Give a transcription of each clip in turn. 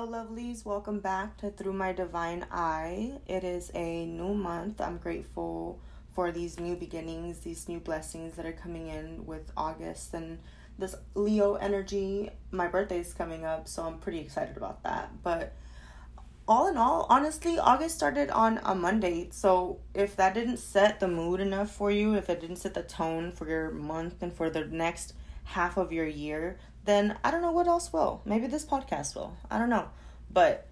Hello, lovelies. Welcome back to Through My Divine Eye. It is a new month. I'm grateful for these new beginnings, these new blessings that are coming in with August and this Leo energy. My birthday is coming up, so I'm pretty excited about that. But all in all, honestly, August started on a Monday. So if that didn't set the mood enough for you, if it didn't set the tone for your month and for the next half of your year, then I don't know what else will. Maybe this podcast will. I don't know. But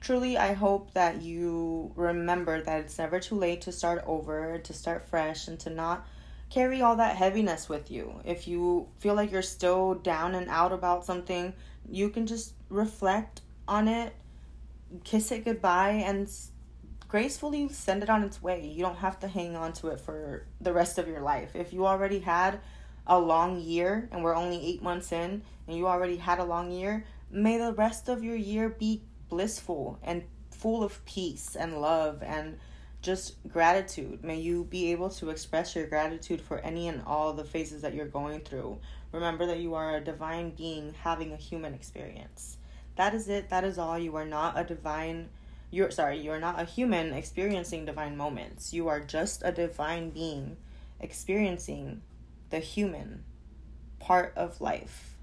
truly, I hope that you remember that it's never too late to start over, to start fresh, and to not carry all that heaviness with you. If you feel like you're still down and out about something, you can just reflect on it, kiss it goodbye, and gracefully send it on its way. You don't have to hang on to it for the rest of your life. If you already had a long year and we're only eight months in and you already had a long year, may the rest of your year be blissful and full of peace and love and just gratitude. May you be able to express your gratitude for any and all the phases that you're going through. Remember that you are a divine being having a human experience. That is it. That is all. You are not a divine you're sorry, you are not a human experiencing divine moments. You are just a divine being experiencing the human part of life,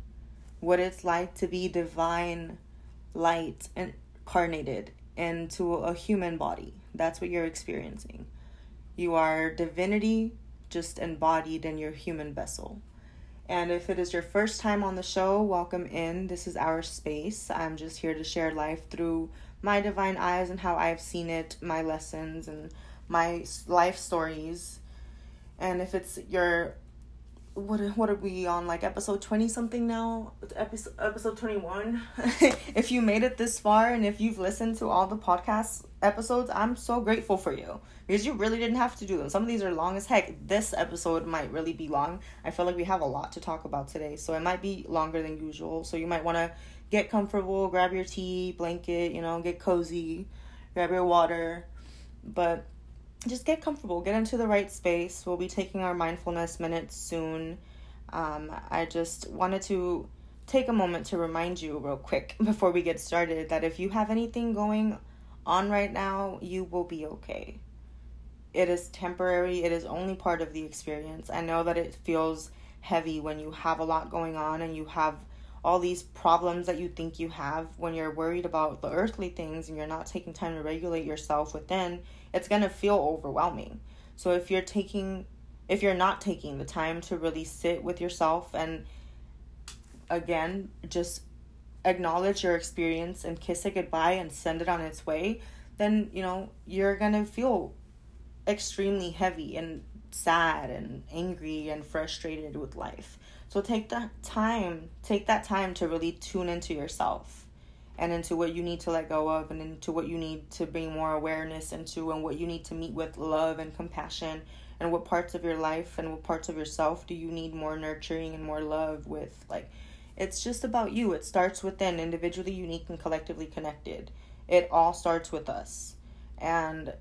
what it's like to be divine light incarnated into a human body. That's what you're experiencing. You are divinity just embodied in your human vessel. And if it is your first time on the show, welcome in. This is our space. I'm just here to share life through my divine eyes and how I've seen it, my lessons, and my life stories. And if it's your what what are we on like episode 20 something now? Episode episode 21 if you made it this far and if you've listened to all the podcast episodes i'm so grateful for you. Because you really didn't have to do them. Some of these are long as heck. This episode might really be long. I feel like we have a lot to talk about today. So it might be longer than usual. So you might want to get comfortable grab your tea blanket you know get cozy grab your water. But just get comfortable, get into the right space. We'll be taking our mindfulness minutes soon. Um, I just wanted to take a moment to remind you, real quick, before we get started, that if you have anything going on right now, you will be okay. It is temporary, it is only part of the experience. I know that it feels heavy when you have a lot going on and you have all these problems that you think you have when you're worried about the earthly things and you're not taking time to regulate yourself within it's going to feel overwhelming. So if you're taking if you're not taking the time to really sit with yourself and again just acknowledge your experience and kiss it goodbye and send it on its way, then you know you're going to feel extremely heavy and sad and angry and frustrated with life. So take that time, take that time to really tune into yourself and into what you need to let go of and into what you need to bring more awareness into and what you need to meet with love and compassion and what parts of your life and what parts of yourself do you need more nurturing and more love with? Like it's just about you. It starts within individually unique and collectively connected. It all starts with us. And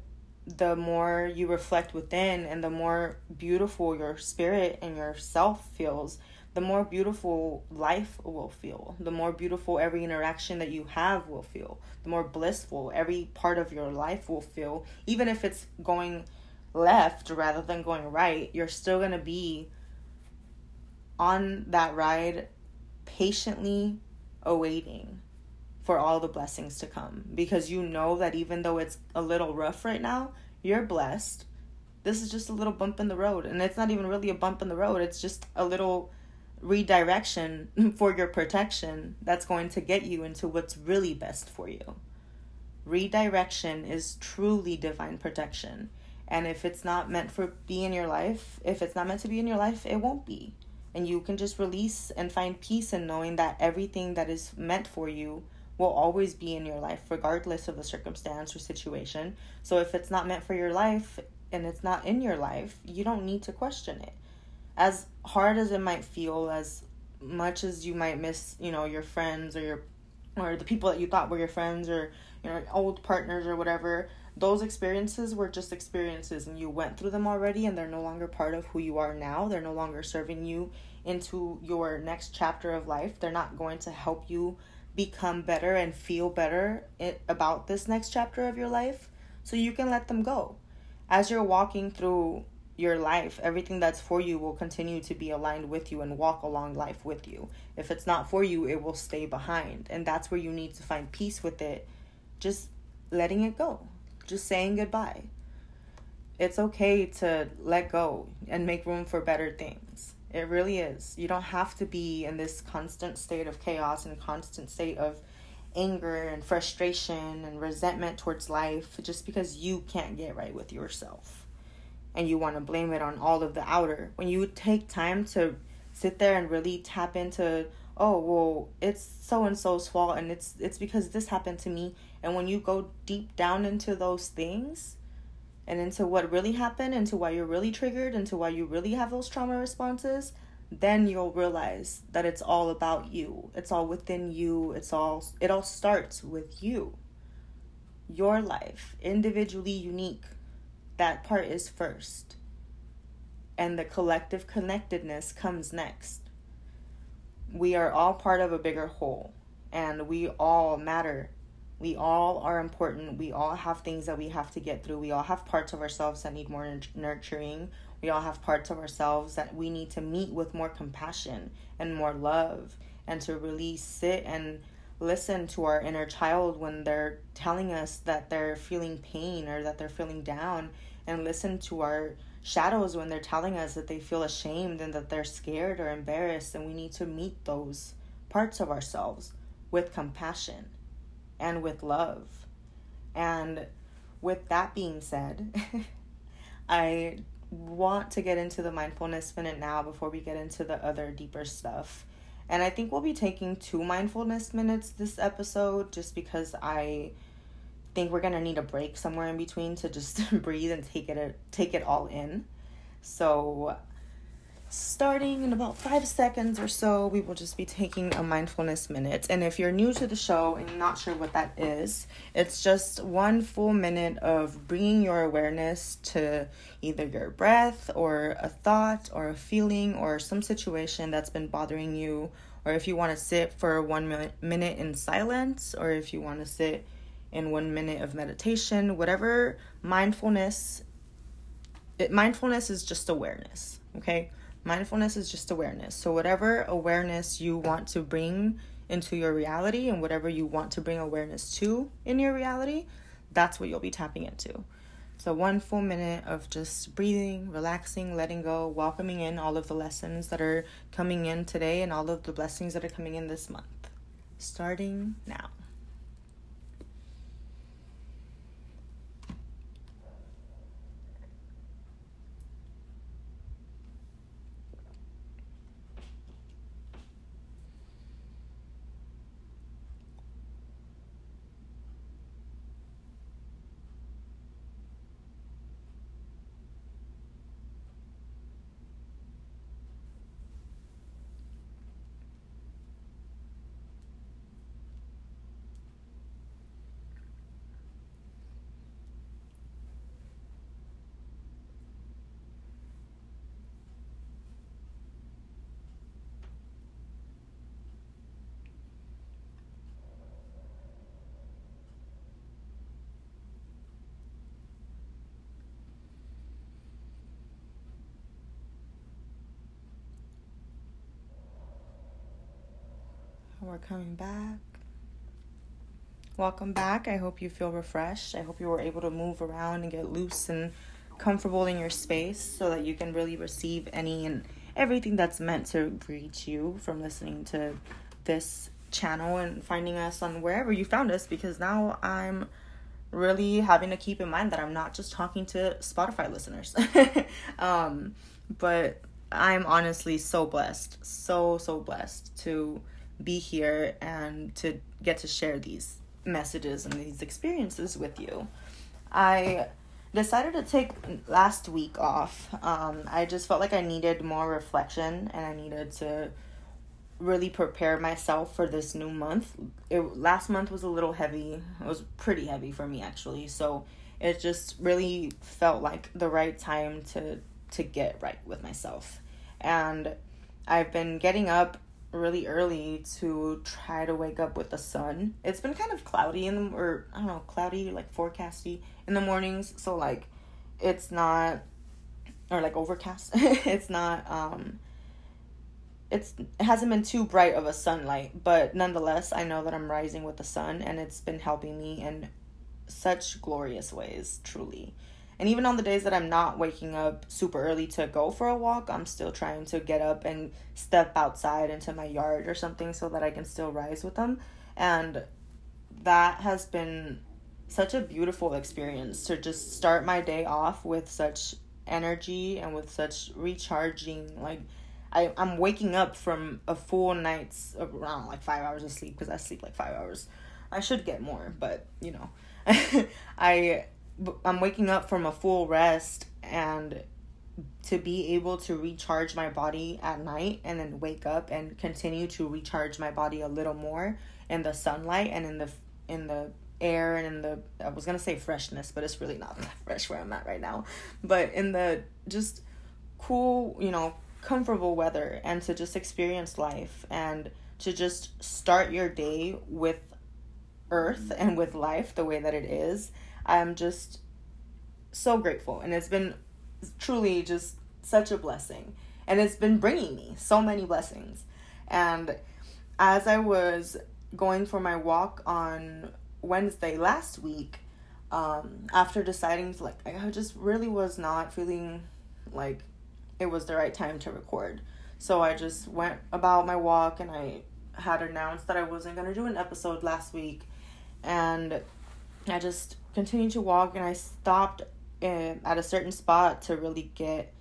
the more you reflect within and the more beautiful your spirit and yourself feels the more beautiful life will feel, the more beautiful every interaction that you have will feel, the more blissful every part of your life will feel. Even if it's going left rather than going right, you're still going to be on that ride patiently awaiting for all the blessings to come because you know that even though it's a little rough right now, you're blessed. This is just a little bump in the road, and it's not even really a bump in the road, it's just a little redirection for your protection that's going to get you into what's really best for you. Redirection is truly divine protection. And if it's not meant for be in your life, if it's not meant to be in your life, it won't be. And you can just release and find peace in knowing that everything that is meant for you will always be in your life, regardless of the circumstance or situation. So if it's not meant for your life and it's not in your life, you don't need to question it as hard as it might feel, as much as you might miss, you know, your friends or your or the people that you thought were your friends or you know old partners or whatever those experiences were just experiences and you went through them already and they're no longer part of who you are now. They're no longer serving you into your next chapter of life. They're not going to help you become better and feel better about this next chapter of your life. So you can let them go. As you're walking through your life, everything that's for you will continue to be aligned with you and walk along life with you. If it's not for you, it will stay behind. And that's where you need to find peace with it. Just letting it go, just saying goodbye. It's okay to let go and make room for better things. It really is. You don't have to be in this constant state of chaos and constant state of anger and frustration and resentment towards life just because you can't get right with yourself and you want to blame it on all of the outer. When you take time to sit there and really tap into, oh, well, it's so and so's fault and it's it's because this happened to me. And when you go deep down into those things and into what really happened, into why you're really triggered, into why you really have those trauma responses, then you'll realize that it's all about you. It's all within you. It's all it all starts with you. Your life, individually unique. That part is first. And the collective connectedness comes next. We are all part of a bigger whole and we all matter. We all are important. We all have things that we have to get through. We all have parts of ourselves that need more nurturing we all have parts of ourselves that we need to meet with more compassion and more love and to really sit and listen to our inner child when they're telling us that they're feeling pain or that they're feeling down and listen to our shadows when they're telling us that they feel ashamed and that they're scared or embarrassed and we need to meet those parts of ourselves with compassion and with love. And with that being said, I want to get into the mindfulness minute now before we get into the other deeper stuff. And I think we'll be taking two mindfulness minutes this episode just because I think we're to need a break somewhere in between to just breathe and take it take it all in. So starting in about five seconds or so, we will just be taking a mindfulness minute. And if you're new to the show and not sure what that is, it's just one full minute of bringing your awareness to either your breath or a thought or a feeling or some situation that's been bothering you. Or if you want to sit for one minute in silence, or if you want to sit in one minute of meditation, whatever mindfulness. It, mindfulness is just awareness, okay? Mindfulness is just awareness. So, whatever awareness you want to bring into your reality and whatever you want to bring awareness to in your reality, that's what you'll be tapping into. So, one full minute of just breathing, relaxing, letting go, welcoming in all of the lessons that are coming in today and all of the blessings that are coming in this month. Starting now. We're coming back. Welcome back. I hope you feel refreshed. I hope you were able to move around and get loose and comfortable in your space so that you can really receive any and everything that's meant to reach you from listening to this channel and finding us on wherever you found us because now I'm really having to keep in mind that I'm not just talking to Spotify listeners. um, but I'm honestly so blessed, so, so blessed to be here and to get to share these messages and these experiences with you. I decided to take last week off. Um, I just felt like I needed more reflection and I needed to really prepare myself for this new month. It, last month was a little heavy. It was pretty heavy for me actually. So it just really felt like the right time to to get right with myself. And I've been getting up really early to try to wake up with the sun. It's been kind of cloudy in the or I don't know, cloudy like forecasty in the mornings, so like it's not or like overcast. it's not um it's it hasn't been too bright of a sunlight, but nonetheless, I know that I'm rising with the sun and it's been helping me in such glorious ways, truly. And even on the days that I'm not waking up super early to go for a walk, I'm still trying to get up and step outside into my yard or something so that I can still rise with them. And that has been such a beautiful experience to just start my day off with such energy and with such recharging like I, I'm waking up from a full night's uh, around like five hours of sleep because I sleep like five hours. I should get more, but you know, I I'm waking up from a full rest and to be able to recharge my body at night and then wake up and continue to recharge my body a little more in the sunlight and in the in the air and in the I was gonna say freshness, but it's really not fresh where I'm at right now. But in the just cool, you know, comfortable weather and to just experience life and to just start your day with earth and with life the way that it is I'm just so grateful. And it's been truly just such a blessing. And it's been bringing me so many blessings. And as I was going for my walk on Wednesday last week, um, after deciding to like, I just really was not feeling like it was the right time to record. So I just went about my walk and I had announced that I wasn't going to do an episode last week. And I just continued to walk and I stopped in, at a certain spot to really get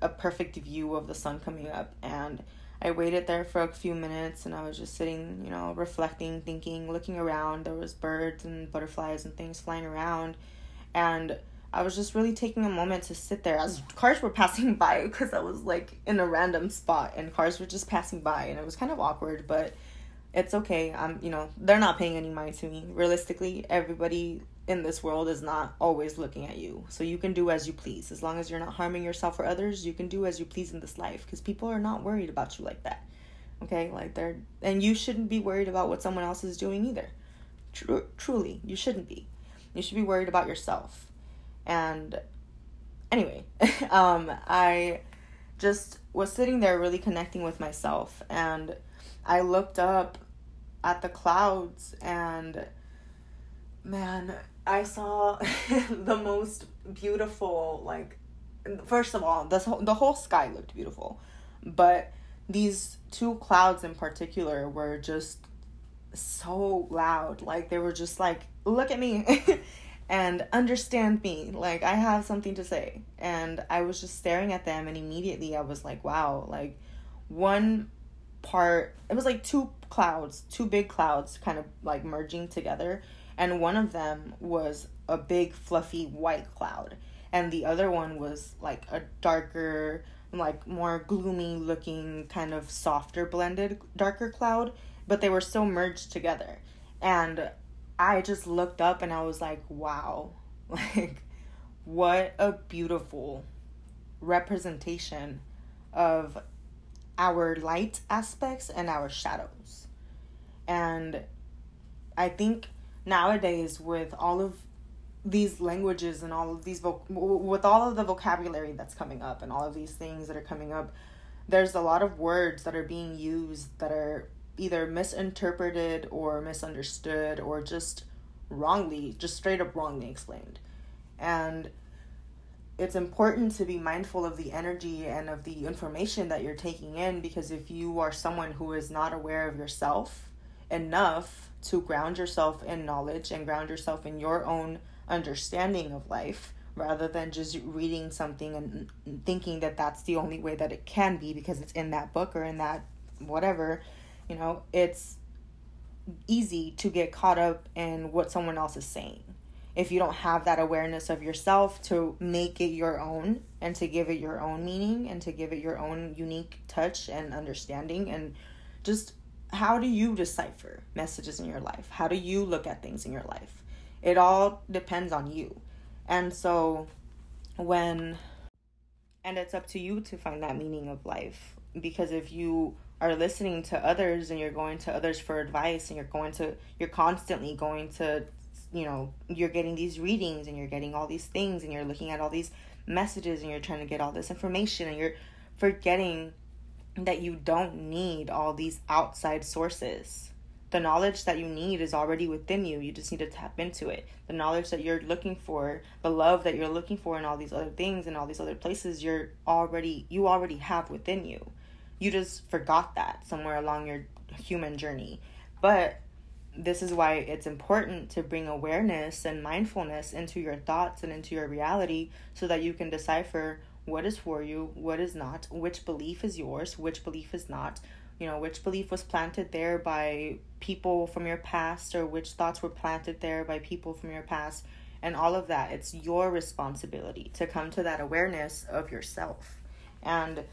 a perfect view of the sun coming up and I waited there for a few minutes and I was just sitting, you know, reflecting, thinking, looking around. There was birds and butterflies and things flying around and I was just really taking a moment to sit there as cars were passing by because I was like in a random spot and cars were just passing by and it was kind of awkward, but it's okay. I'm, you know, they're not paying any mind to me. Realistically, everybody in this world is not always looking at you. So you can do as you please. As long as you're not harming yourself or others, you can do as you please in this life because people are not worried about you like that. Okay? Like they're and you shouldn't be worried about what someone else is doing either. Tru- truly, you shouldn't be. You should be worried about yourself. And anyway, um I just was sitting there really connecting with myself and I looked up at the clouds and man I saw the most beautiful like first of all the whole, the whole sky looked beautiful but these two clouds in particular were just so loud like they were just like look at me and understand me like i have something to say and i was just staring at them and immediately i was like wow like one part it was like two clouds two big clouds kind of like merging together and one of them was a big fluffy white cloud. And the other one was like a darker like more gloomy looking kind of softer blended darker cloud. But they were so merged together. And i just looked up and i was like wow. Like what a beautiful representation of our light aspects and our shadows. And i think nowadays with all of these languages and all of these vo- with all of the vocabulary that's coming up and all of these things that are coming up there's a lot of words that are being used that are either misinterpreted or misunderstood or just wrongly just straight up wrongly explained. And it's important to be mindful of the energy and of the information that you're taking in because if you are someone who is not aware of yourself enough to ground yourself in knowledge and ground yourself in your own understanding of life rather than just reading something and thinking that that's the only way that it can be because it's in that book or in that whatever you know it's easy to get caught up in what someone else is saying. If you don't have that awareness of yourself to make it your own and to give it your own meaning and to give it your own unique touch and understanding and just how do you decipher messages in your life? How do you look at things in your life? It all depends on you. And so when and it's up to you to find that meaning of life because if you are listening to others and you're going to others for advice and you're going to you're constantly going to you know you're getting these readings and you're getting all these things and you're looking at all these messages and you're trying to get all this information and you're forgetting that you don't need all these outside sources the knowledge that you need is already within you. You just need to tap into it. The knowledge that you're looking for, the love that you're looking for in all these other things and all these other places, you're already you already have within you. You just forgot that somewhere along your human journey. But this is why it's important to bring awareness and mindfulness into your thoughts and into your reality so that you can decipher what is for you, what is not, which belief is yours, which belief is not, you know, which belief was planted there by people from your past or which thoughts were planted there by people from your past and all of that. It's your responsibility to come to that awareness of yourself. And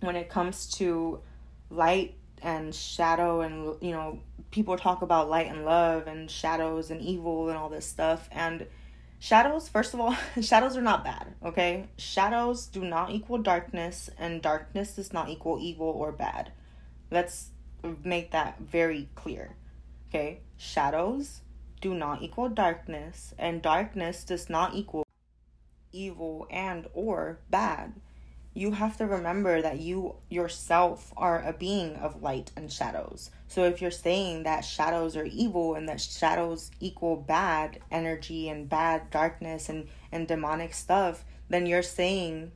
when it comes to light and shadow and you know people talk about light and love and shadows and evil and all this stuff and shadows first of all shadows are not bad okay shadows do not equal darkness and darkness does not equal evil or bad Let's make that very clear. Okay? Shadows do not equal darkness, and darkness does not equal evil and or bad. You have to remember that you yourself are a being of light and shadows. So if you're saying that shadows are evil and that shadows equal bad energy and bad darkness and, and demonic stuff, then you're saying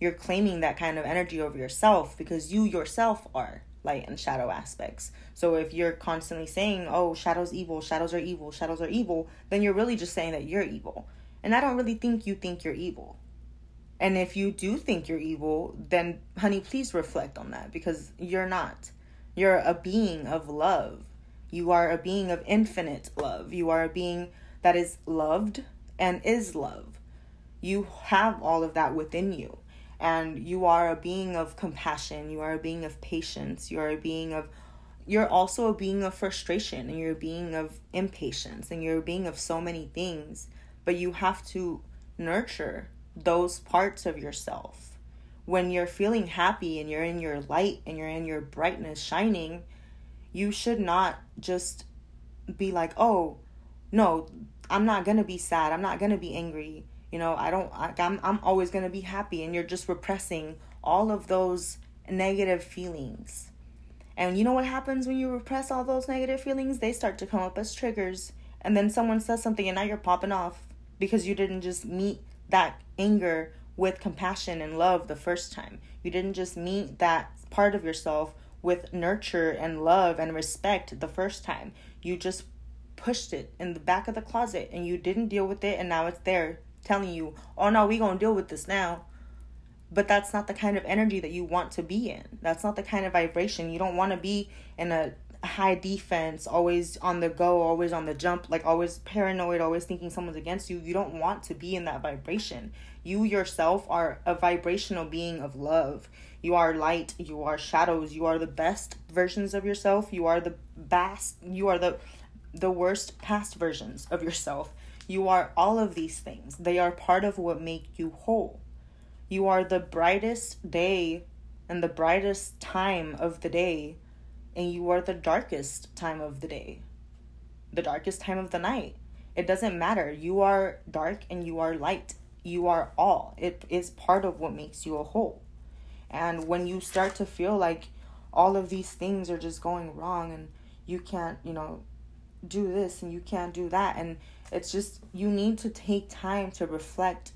you're claiming that kind of energy over yourself because you yourself are light and shadow aspects. So if you're constantly saying, "Oh, shadows evil, shadows are evil, shadows are evil," then you're really just saying that you're evil. And I don't really think you think you're evil. And if you do think you're evil, then honey, please reflect on that because you're not. You're a being of love. You are a being of infinite love. You are a being that is loved and is love. You have all of that within you and you are a being of compassion you are a being of patience you are a being of you're also a being of frustration and you're a being of impatience and you're a being of so many things but you have to nurture those parts of yourself. When you're feeling happy and you're in your light and you're in your brightness shining you should not just be like oh no i'm not gonna be sad. I'm not gonna be angry. You know i don't I, i'm i'm always going to be happy and you're just repressing all of those negative feelings. And you know what happens when you repress all those negative feelings? They start to come up as triggers. And then someone says something and now you're popping off because you didn't just meet that anger with compassion and love the first time you didn't just meet that part of yourself with nurture and love and respect the first time you just pushed it in the back of the closet and you didn't deal with it and now it's there telling you, oh no, we gonna deal with this now. But that's not the kind of energy that you want to be in. That's not the kind of vibration. You don't want to be in a high defense, always on the go, always on the jump, like always paranoid, always thinking someone's against you. You don't want to be in that vibration. You yourself are a vibrational being of love. You are light, you are shadows, you are the best versions of yourself, you are the best, you are the the worst past versions of yourself. You are all of these things. They are part of what make you whole. You are the brightest day and the brightest time of the day, and you are the darkest time of the day, the darkest time of the night. It doesn't matter. You are dark and you are light. You are all. It is part of what makes you a whole. And when you start to feel like all of these things are just going wrong and you can't, you know, do this and you can't do that and it's just you need to take time to reflect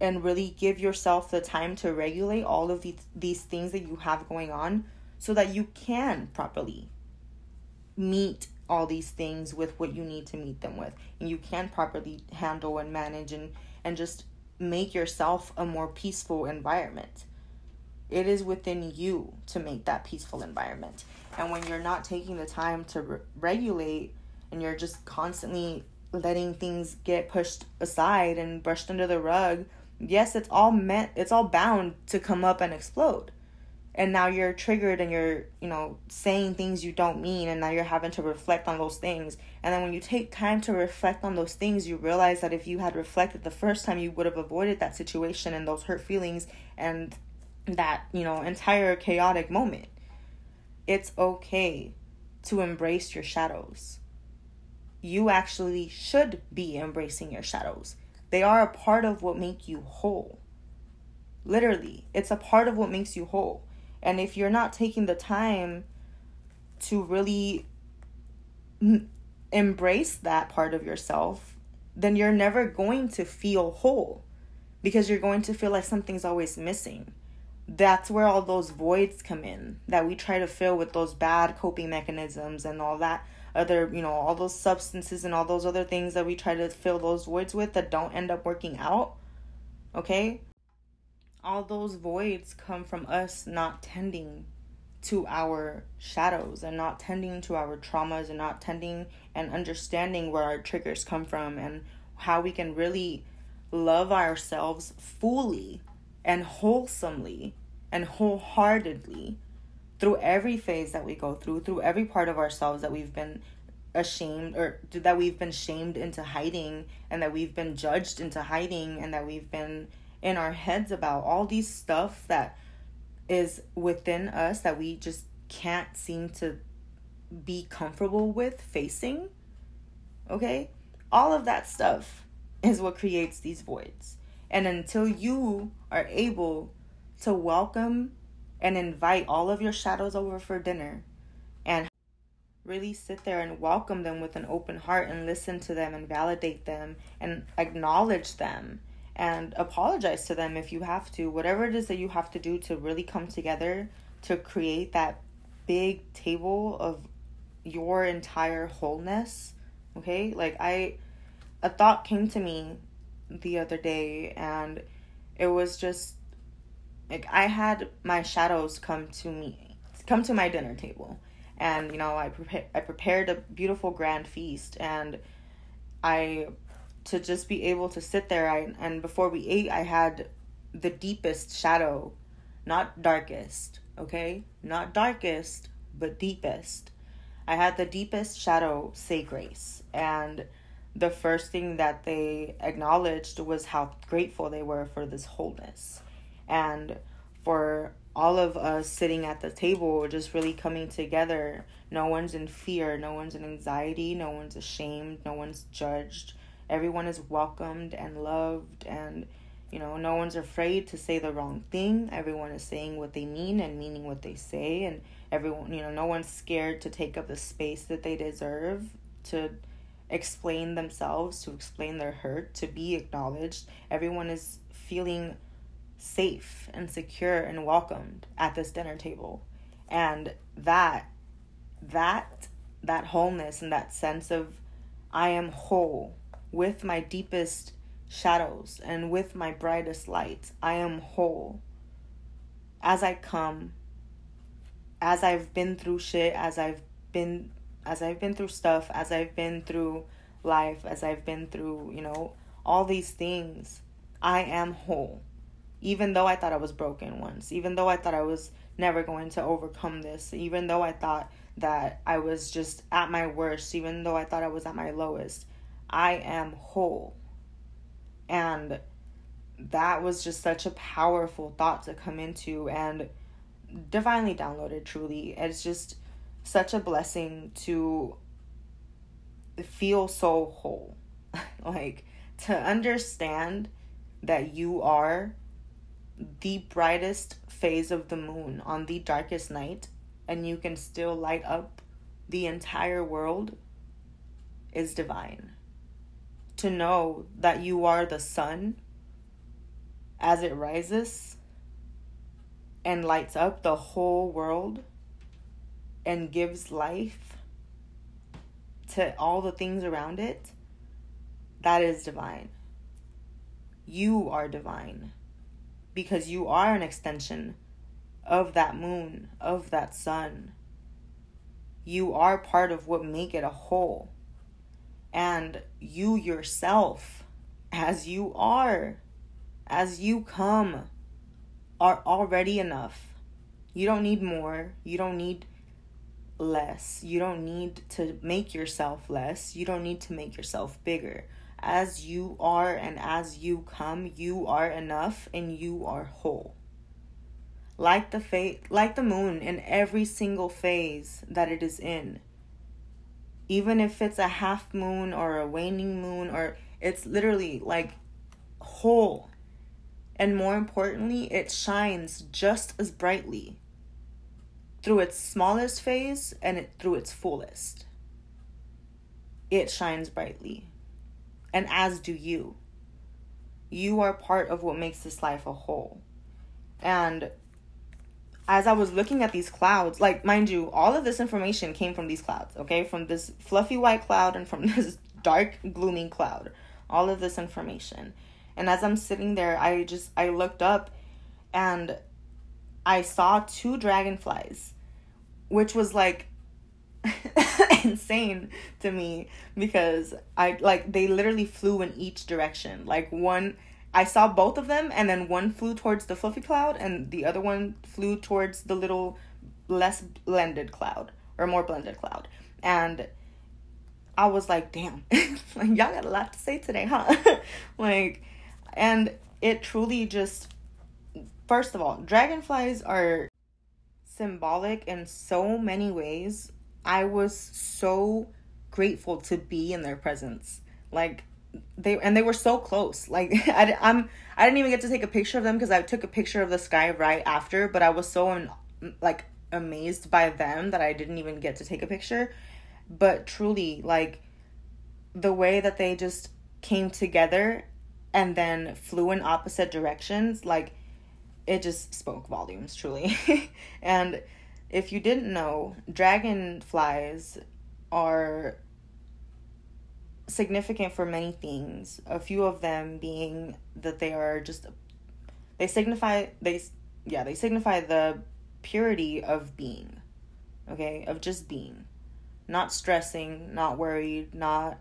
and really give yourself the time to regulate all of these these things that you have going on so that you can properly meet all these things with what you need to meet them with. And you can properly handle and manage and and just make yourself a more peaceful environment. It is within you to make that peaceful environment. And when you're not taking the time to re- regulate and you're just constantly letting things get pushed aside and brushed under the rug, yes, it's all meant, it's all bound to come up and explode. And now you're triggered and you're, you know, saying things you don't mean, and now you're having to reflect on those things. And then when you take time to reflect on those things, you realize that if you had reflected the first time, you would have avoided that situation and those hurt feelings and that, you know, entire chaotic moment. it's okay to embrace your shadows. You actually should be embracing your shadows. They are a part of what make you whole. Literally, it's a part of what makes you whole. And if you're not taking the time to really embrace that part of yourself, then you're never going to feel whole because you're going to feel like something's always missing. That's where all those voids come in that we try to fill with those bad coping mechanisms and all that other, you know, all those substances and all those other things that we try to fill those voids with that don't end up working out. Okay? All those voids come from us not tending to our shadows and not tending to our traumas and not tending and understanding where our triggers come from and how we can really love ourselves fully and wholesomely and wholeheartedly through every phase that we go through, through every part of ourselves that we've been ashamed or that we've been shamed into hiding and that we've been judged into hiding and that we've been in our heads about all these stuff that is within us that we just can't seem to be comfortable with facing. Okay? All of that stuff is what creates these voids. And until you are able to welcome and invite all of your shadows over for dinner and really sit there and welcome them with an open heart and listen to them and validate them and acknowledge them and apologize to them if you have to. Whatever it is that you have to do to really come together to create that big table of your entire wholeness. Okay? Like I a thought came to me the other day and it was just like I had my shadows come to me come to my dinner table and you know I prepared I prepared a beautiful grand feast and I to just be able to sit there. I, and before we ate I had the deepest shadow. Not darkest okay? Not darkest but deepest. I had the deepest shadow say grace. And the first thing that they acknowledged was how grateful they were for this wholeness. And for all of us sitting at the table just really coming together no one's in fear no one's in anxiety no one's ashamed no one's judged everyone is welcomed and loved and you know no one's afraid to say the wrong thing everyone is saying what they mean and meaning what they say and everyone you know no one's scared to take up the space that they deserve to explain themselves, to explain their hurt, to be acknowledged. Everyone is feeling safe and secure and welcomed at this dinner table. And that that that wholeness and that sense of I am whole with my deepest shadows and with my brightest light. I am whole. As I come, as I've been through shit, as I've been as I've been through stuff, as I've been through life, as I've been through, you know, all these things, I am whole. Even though I thought I was broken once, even though I thought I was never going to overcome this, even though I thought that I was just at my worst, even though I thought I was at my lowest, I am whole. And that was just such a powerful thought to come into and divinely downloaded truly. It's just such a blessing to feel so whole. like to understand that you are the brightest phase of the moon on the darkest night and you can still light up the entire world is divine. To know that you are the sun as it rises and lights up the whole world and gives life to all the things around it, that is divine. You are divine because you are an extension of that moon, of that sun. You are part of what make it a whole. And you yourself, as you are, as you come, are already enough. You don't need more. You don't need less. You don't need to make yourself less. You don't need to make yourself bigger. As you are and as you come, you are enough and you are whole. like the fa- like the moon in every single phase that it is in. Even if it's a half moon or a waning moon or it's literally like whole. And more importantly, it shines just as brightly through its smallest phase and it, through its fullest. It shines brightly. And as do you. You are part of what makes this life a whole. And as I was looking at these clouds, like mind you, all of this information came from these clouds, okay? From this fluffy white cloud and from this dark gloomy cloud. All of this information. And as I'm sitting there, I just I looked up and I saw two dragonflies, which was like insane to me because I like they literally flew in each direction. Like one I saw both of them, and then one flew towards the fluffy cloud, and the other one flew towards the little less blended cloud or more blended cloud. And I was like, damn, like y'all got a lot to say today, huh? like, and it truly just, first of all, dragonflies are symbolic in so many ways. I was so grateful to be in their presence. Like, they and they were so close. Like I, I'm I didn't even get to take a picture of them because I took a picture of the sky right after. But I was so in, like amazed by them that I didn't even get to take a picture. But truly, like the way that they just came together and then flew in opposite directions, like it just spoke volumes, truly. and if you didn't know, dragonflies are significant for many things. A few of them being that they are just they signify they yeah, they signify the purity of being. Okay? Of just being. Not stressing, not worried, not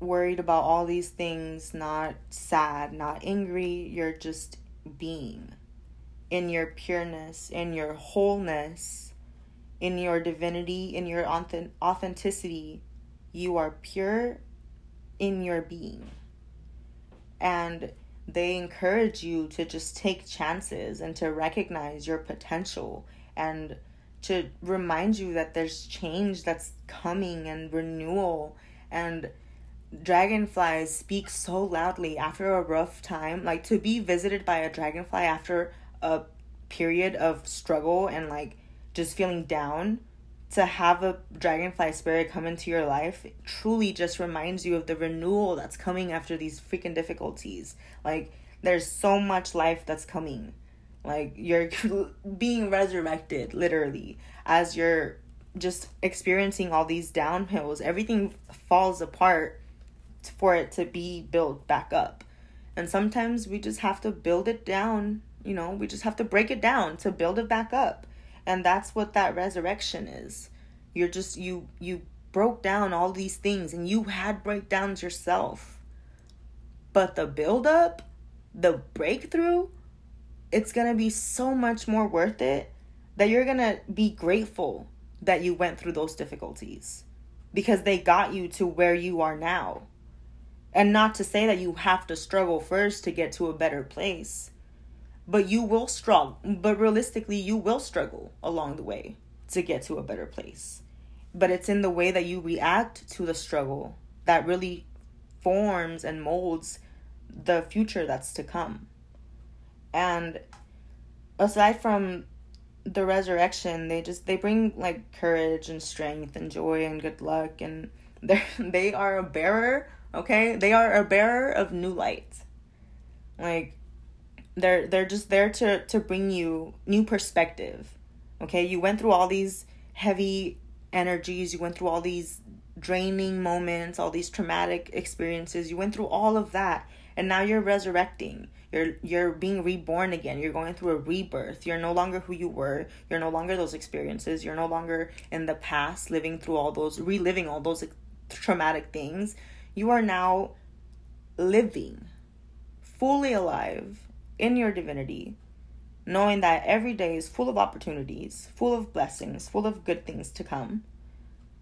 worried about all these things, not sad, not angry, you're just being in your pureness, in your wholeness, in your divinity, in your authenticity you are pure in your being. And they encourage you to just take chances and to recognize your potential and to remind you that there's change that's coming and renewal and dragonflies speak so loudly after a rough time like to be visited by a dragonfly after a period of struggle and like just feeling down to have a dragonfly spirit come into your life truly just reminds you of the renewal that's coming after these freaking difficulties. Like, there's so much life that's coming. Like, you're being resurrected, literally, as you're just experiencing all these downhills. Everything falls apart for it to be built back up. And sometimes we just have to build it down, you know, we just have to break it down to build it back up and that's what that resurrection is. You're just you you broke down all these things and you had breakdowns yourself. But the build up the breakthrough it's going to be so much more worth it that you're going to be grateful that you went through those difficulties because they got you to where you are now. And not to say that you have to struggle first to get to a better place but you will struggle but realistically you will struggle along the way to get to a better place. But it's in the way that you react to the struggle that really forms and molds the future that's to come. And aside from the resurrection they just they bring like courage and strength and joy and good luck and they they are a bearer okay? They are a bearer of new light. Like they're they're just there to to bring you new perspective. Okay? You went through all these heavy energies, you went through all these draining moments, all these traumatic experiences. You went through all of that and now you're resurrecting. You're you're being reborn again. You're going through a rebirth. You're no longer who you were. You're no longer those experiences. You're no longer in the past living through all those reliving all those traumatic things. You are now living fully alive in your divinity, knowing that every day is full of opportunities, full of blessings, full of good things to come.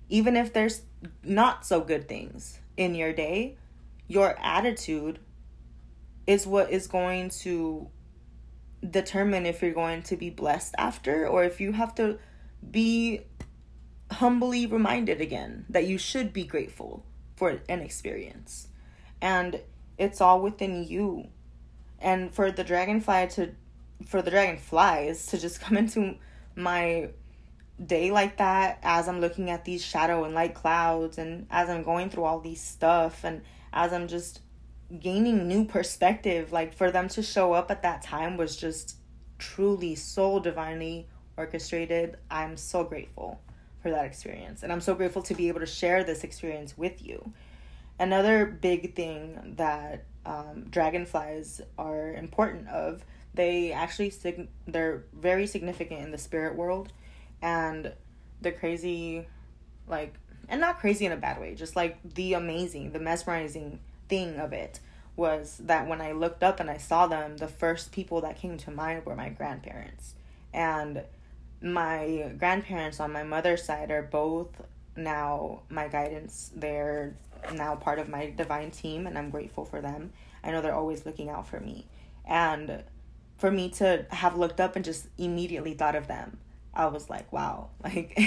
Even if there's not so good things in your day, your attitude is what is going to determine if you're going to be blessed after or if you have to be humbly reminded again that you should be grateful for an experience. And it's all within you. And for the dragonfly to for the dragonflies to just come into my day like that as I'm looking at these shadow and light clouds and as I'm going through all these stuff and as I'm just gaining new perspective like for them to show up at that time was just truly so divinely orchestrated. I'm so grateful for that experience and I'm so grateful to be able to share this experience with you. Another big thing that um, dragonflies are important of they actually sig- they're very significant in the spirit world and the crazy like and not crazy in a bad way just like the amazing the mesmerizing thing of it was that when i looked up and i saw them the first people that came to mind were my grandparents. And my grandparents on my mother's side are both now my guidance they're now part of my divine team and i'm grateful for them i know they're always looking out for me and for me to have looked up and just immediately thought of them I was like, wow, like,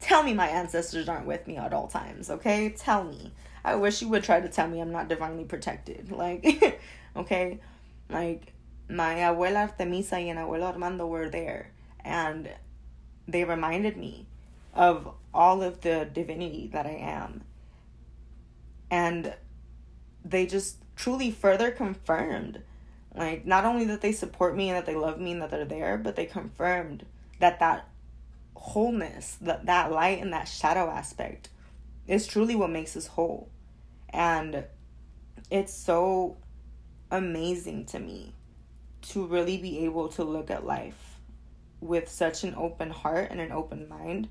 tell me my ancestors aren't with me at all times, okay? Tell me. I wish you would try to tell me I'm not divinely protected. Like, okay? Like, my abuela Artemisa and abuelo Armando were there, and they reminded me of all of the divinity that I am. And they just truly further confirmed like not only that they support me and that they love me and that they're there but they confirmed that that wholeness, that that light and that shadow aspect is truly what makes us whole. And it's so amazing to me to really be able to look at life with such an open heart and an open mind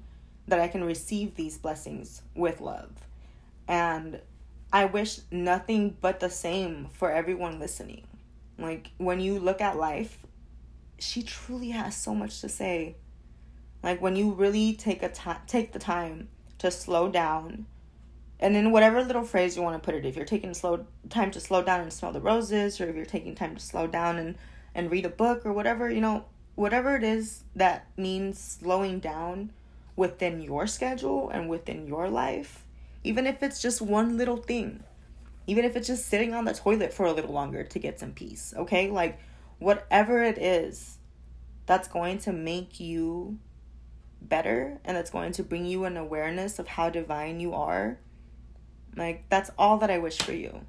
that I can receive these blessings with love. And I wish nothing but the same for everyone listening. Like when you look at life she truly has so much to say. Like when you really take a time take the time to slow down and in whatever little phrase you want to put it, if you're taking slow time to slow down and smell the roses, or if you're taking time to slow down and, and read a book or whatever, you know, whatever it is that means slowing down within your schedule and within your life, even if it's just one little thing, even if it's just sitting on the toilet for a little longer to get some peace, okay? Like whatever it is that's going to make you better and that's going to bring you an awareness of how divine you are, like that's all that I wish for you.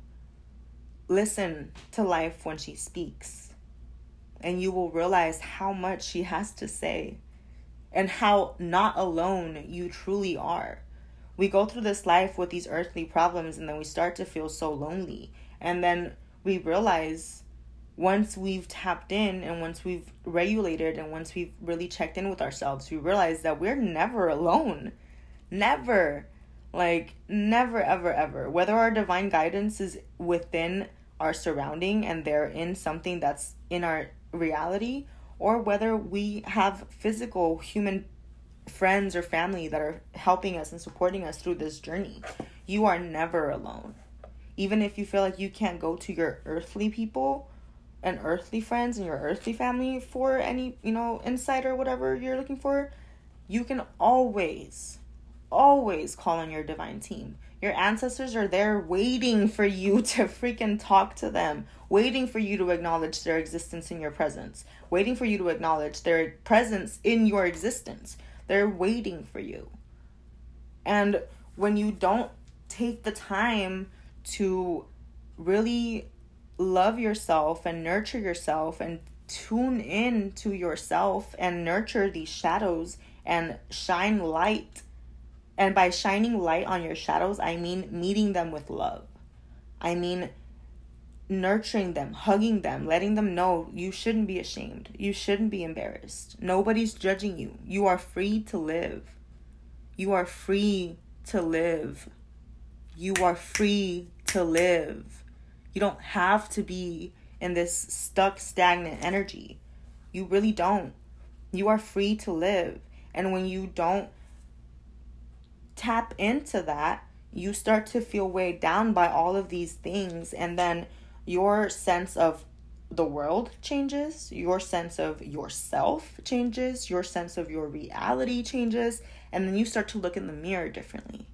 Listen to life when she speaks, and you will realize how much she has to say and how not alone you truly are. We go through this life with these earthly problems, and then we start to feel so lonely. And then we realize once we've tapped in and once we've regulated and once we've really checked in with ourselves, we realize that we're never alone. Never. Like, never, ever, ever. Whether our divine guidance is within our surrounding and they're in something that's in our reality, or whether we have physical human friends or family that are helping us and supporting us through this journey, you are never alone. Even if you feel like you can't go to your earthly people, and earthly friends and your earthly family for any, you know, insight or whatever you're looking for, you can always, always call on your divine team. Your ancestors are there waiting for you to freaking talk to them, waiting for you to acknowledge their existence in your presence, waiting for you to acknowledge their presence in your existence. They're waiting for you. And when you don't take the time to really love yourself and nurture yourself and tune in to yourself and nurture these shadows and shine light. And by shining light on your shadows, I mean meeting them with love. I mean nurturing them, hugging them, letting them know you shouldn't be ashamed. You shouldn't be embarrassed. Nobody's judging you. You are free to live. You are free to live. You are free to live. You don't have to be in this stuck, stagnant energy. You really don't. You are free to live. And when you don't tap into that, you start to feel weighed down by all of these things. And then your sense of the world changes, your sense of yourself changes, your sense of your reality changes, and then you start to look in the mirror differently.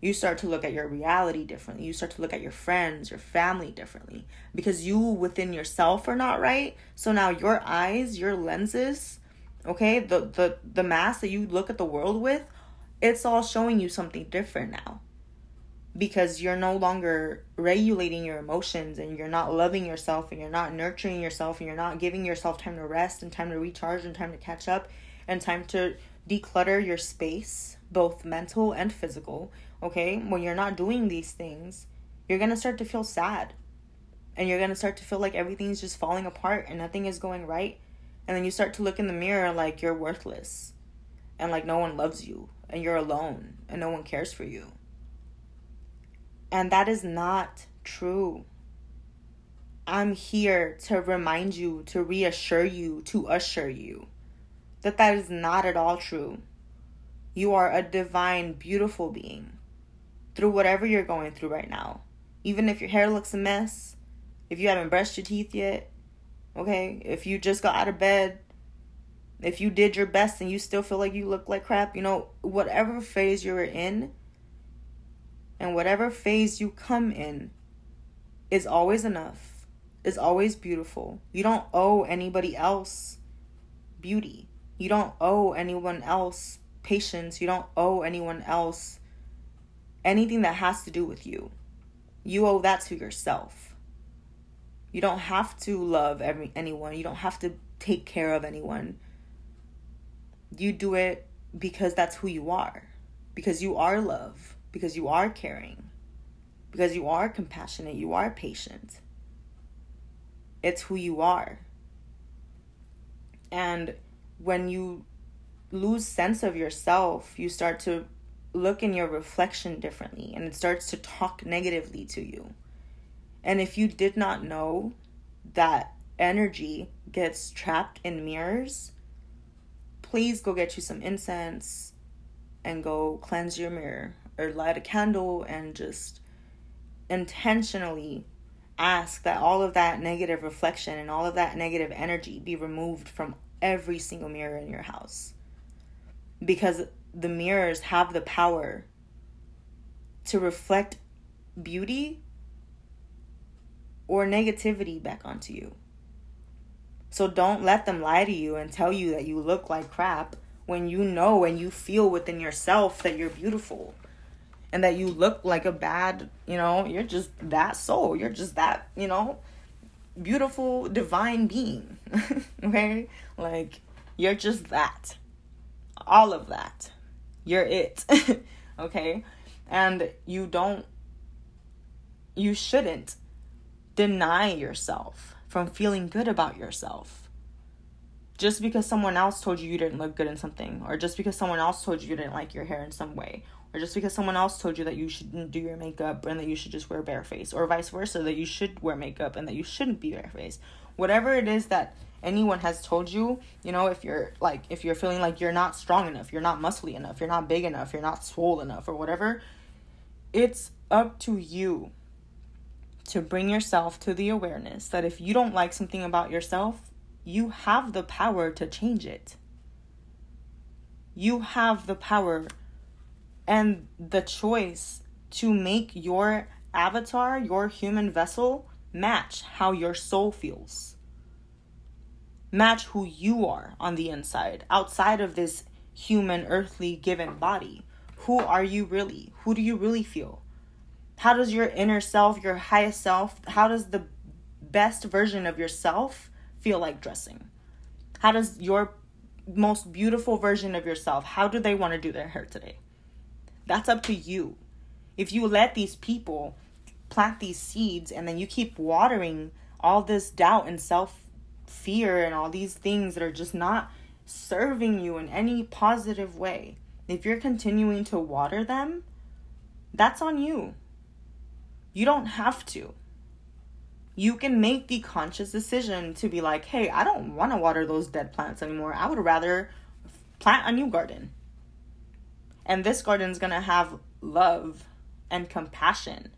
You start to look at your reality differently. You start to look at your friends, your family differently because you within yourself are not right. So now your eyes, your lenses, okay, the the the mask that you look at the world with, it's all showing you something different now because you're no longer regulating your emotions and you're not loving yourself and you're not nurturing yourself and you're not giving yourself time to rest and time to recharge and time to catch up and time to declutter your space, both mental and physical. Okay? When you're not doing these things, you're to start to feel sad. And you're to start to feel like everything's just falling apart and nothing is going right. And then you start to look in the mirror like you're worthless and like no one loves you and you're alone and no one cares for you and that is not true. I'm here to remind you, to reassure you, to assure you that that is not at all true. You are a divine, beautiful being through whatever you're going through right now. Even if your hair looks a mess, if you haven't brushed your teeth yet, okay, if you just got out of bed, if you did your best and you still feel like you look like crap, you know, whatever phase you're in, and whatever phase you come in is always enough, is always beautiful. You don't owe anybody else beauty. You don't owe anyone else patience. You don't owe anyone else anything that has to do with you. You owe that to yourself. You don't have to love every anyone. You don't have to take care of anyone. You do it because that's who you are. Because you are love because you are caring, because you are compassionate, you are patient. It's who you are. And when you lose sense of yourself, you start to look in your reflection differently and it starts to talk negatively to you. And if you did not know that energy gets trapped in mirrors, please go get you some incense and go cleanse your mirror or light a candle and just intentionally ask that all of that negative reflection and all of that negative energy be removed from every single mirror in your house. Because the mirrors have the power to reflect beauty or negativity back onto you. So don't let them lie to you and tell you that you look like crap when you know and you feel within yourself that you're beautiful and that you look like a bad, you know, you're just that soul. You're just that, you know, beautiful divine being. okay? Like you're just that. All of that. You're it. okay? And you don't you shouldn't deny yourself from feeling good about yourself. Just because someone else told you you didn't look good in something, or just because someone else told you you didn't like your hair in some way, or just because someone else told you that you shouldn't do your makeup and that you should just wear bare face or vice versa that you should wear makeup and that you shouldn't be bare face whatever it is that anyone has told you you know if you're like if you're feeling like you're not strong enough you're not muscly enough you're not big enough you're not swole enough or whatever it's up to you to bring yourself to the awareness that if you don't like something about yourself you have the power to change it you have the power and the choice to make your avatar, your human vessel, match how your soul feels. Match who you are on the inside, outside of this human, earthly given body. Who are you really? Who do you really feel? How does your inner self, your highest self, how does the best version of yourself feel like dressing? How does your most beautiful version of yourself, how do they want to do their hair today? That's up to you. If you let these people plant these seeds and then you keep watering all this doubt and self fear and all these things that are just not serving you in any positive way, if you're continuing to water them, that's on you. You don't have to. You can make the conscious decision to be like, hey, I don't want to water those dead plants anymore. I would rather plant a new garden. And this garden is going to have love and compassion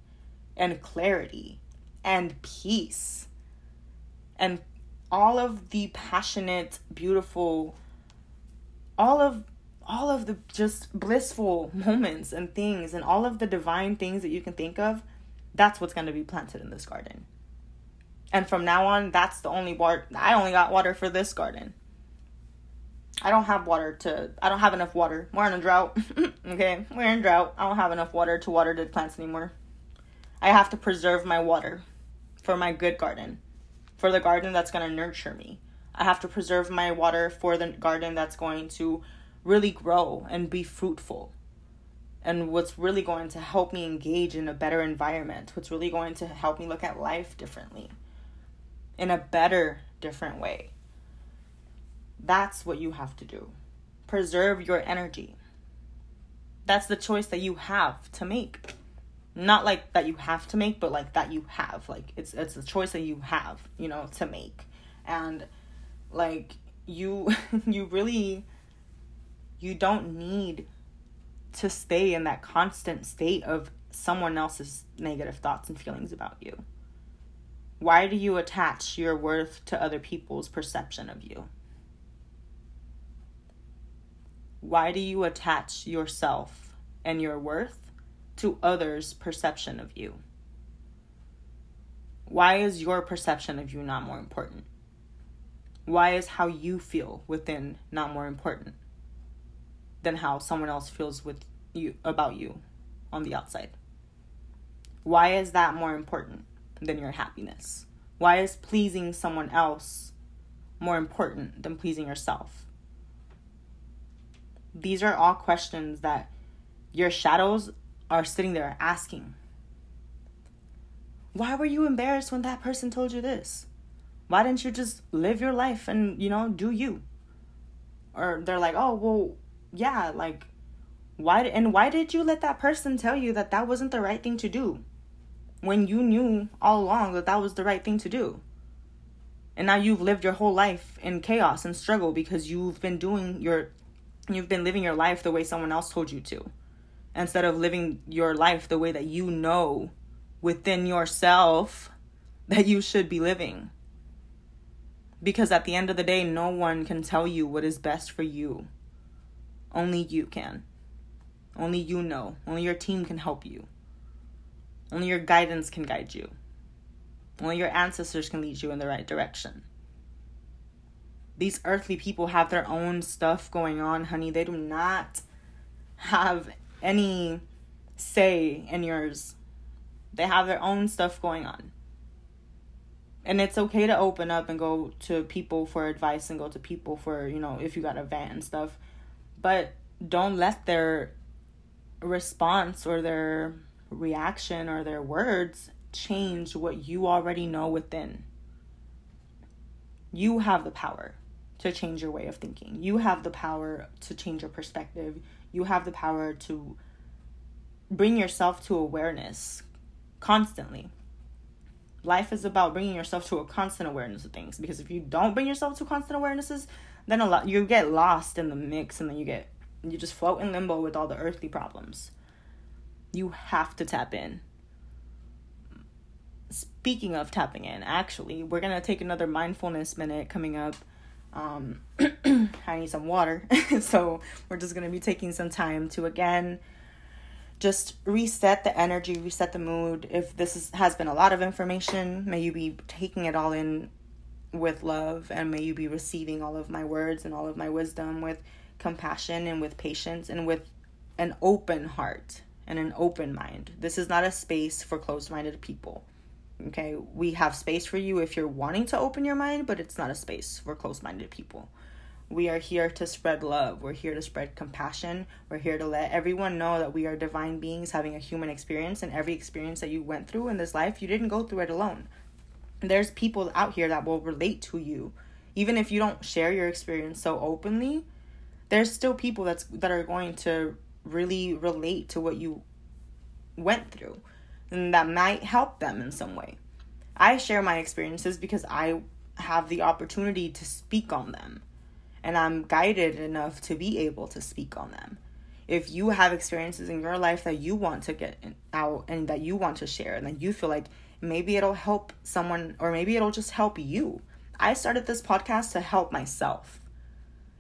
and clarity and peace and all of the passionate, beautiful, all of all of the just blissful moments and things and all of the divine things that you can think of, that's what's going to be planted in this garden. And from now on, that's the only water. I only got water for this garden. I don't have water to, I don't have enough water. We're in a drought. okay, we're in drought. I don't have enough water to water the plants anymore. I have to preserve my water for my good garden, for the garden that's going to nurture me. I have to preserve my water for the garden that's going to really grow and be fruitful and what's really going to help me engage in a better environment, what's really going to help me look at life differently in a better, different way. That's what you have to do. Preserve your energy. That's the choice that you have to make. Not like that you have to make, but like that you have. Like it's it's a choice that you have, you know, to make. And like you you really you don't need to stay in that constant state of someone else's negative thoughts and feelings about you. Why do you attach your worth to other people's perception of you? Why do you attach yourself and your worth to others' perception of you? Why is your perception of you not more important? Why is how you feel within not more important? than how someone else feels with you about you on the outside. Why is that more important than your happiness? Why is pleasing someone else more important than pleasing yourself? These are all questions that your shadows are sitting there asking. Why were you embarrassed when that person told you this? Why didn't you just live your life and, you know, do you? Or they're like, oh, well, yeah, like why and why did you let that person tell you that that wasn't the right thing to do when you knew all along that that was the right thing to do? And now you've lived your whole life in chaos and struggle because you've been doing your you've been living your life the way someone else told you to instead of living your life the way that you know within yourself that you should be living. Because at the end of the day, no one can tell you what is best for you. Only you can. Only you know. Only your team can help you. Only your guidance can guide you. Only your ancestors can lead you in the right direction. These earthly people have their own stuff going on, honey. They do not have any say in yours. They have their own stuff going on. And it's okay to open up and go to people for advice and go to people for, you know, if you got a vent and stuff but don't let their response or their reaction or their words change what you already know within. You have the power to change your way of thinking. You have the power to change your perspective. You have the power to bring yourself to awareness constantly. Life is about bringing yourself to a constant awareness of things because if you don't bring yourself to constant awarenesses, then a lot you get lost in the mix and then you get you just float in limbo with all the earthly problems. You have to tap in. Speaking of tapping in, actually, we're gonna take another mindfulness minute coming up. Um, I need some water, so we're just gonna be taking some time to again just reset the energy, reset the mood. If this is, has been a lot of information, may you be taking it all in with love and may you be receiving all of my words and all of my wisdom with compassion and with patience and with an open heart and an open mind. This is not a space for closed minded people. Okay, we have space for you if you're wanting to open your mind, but it's not a space for closed minded people. We are here to spread love. We're here to spread compassion. We're here to let everyone know that we are divine beings having a human experience, and every experience that you went through in this life, you didn't go through it alone there's people out here that will relate to you even if you don't share your experience so openly there's still people that's that are going to really relate to what you went through and that might help them in some way i share my experiences because i have the opportunity to speak on them and i'm guided enough to be able to speak on them if you have experiences in your life that you want to get out and that you want to share and that you feel like maybe it'll help someone or maybe it'll just help you. I started this podcast to help myself.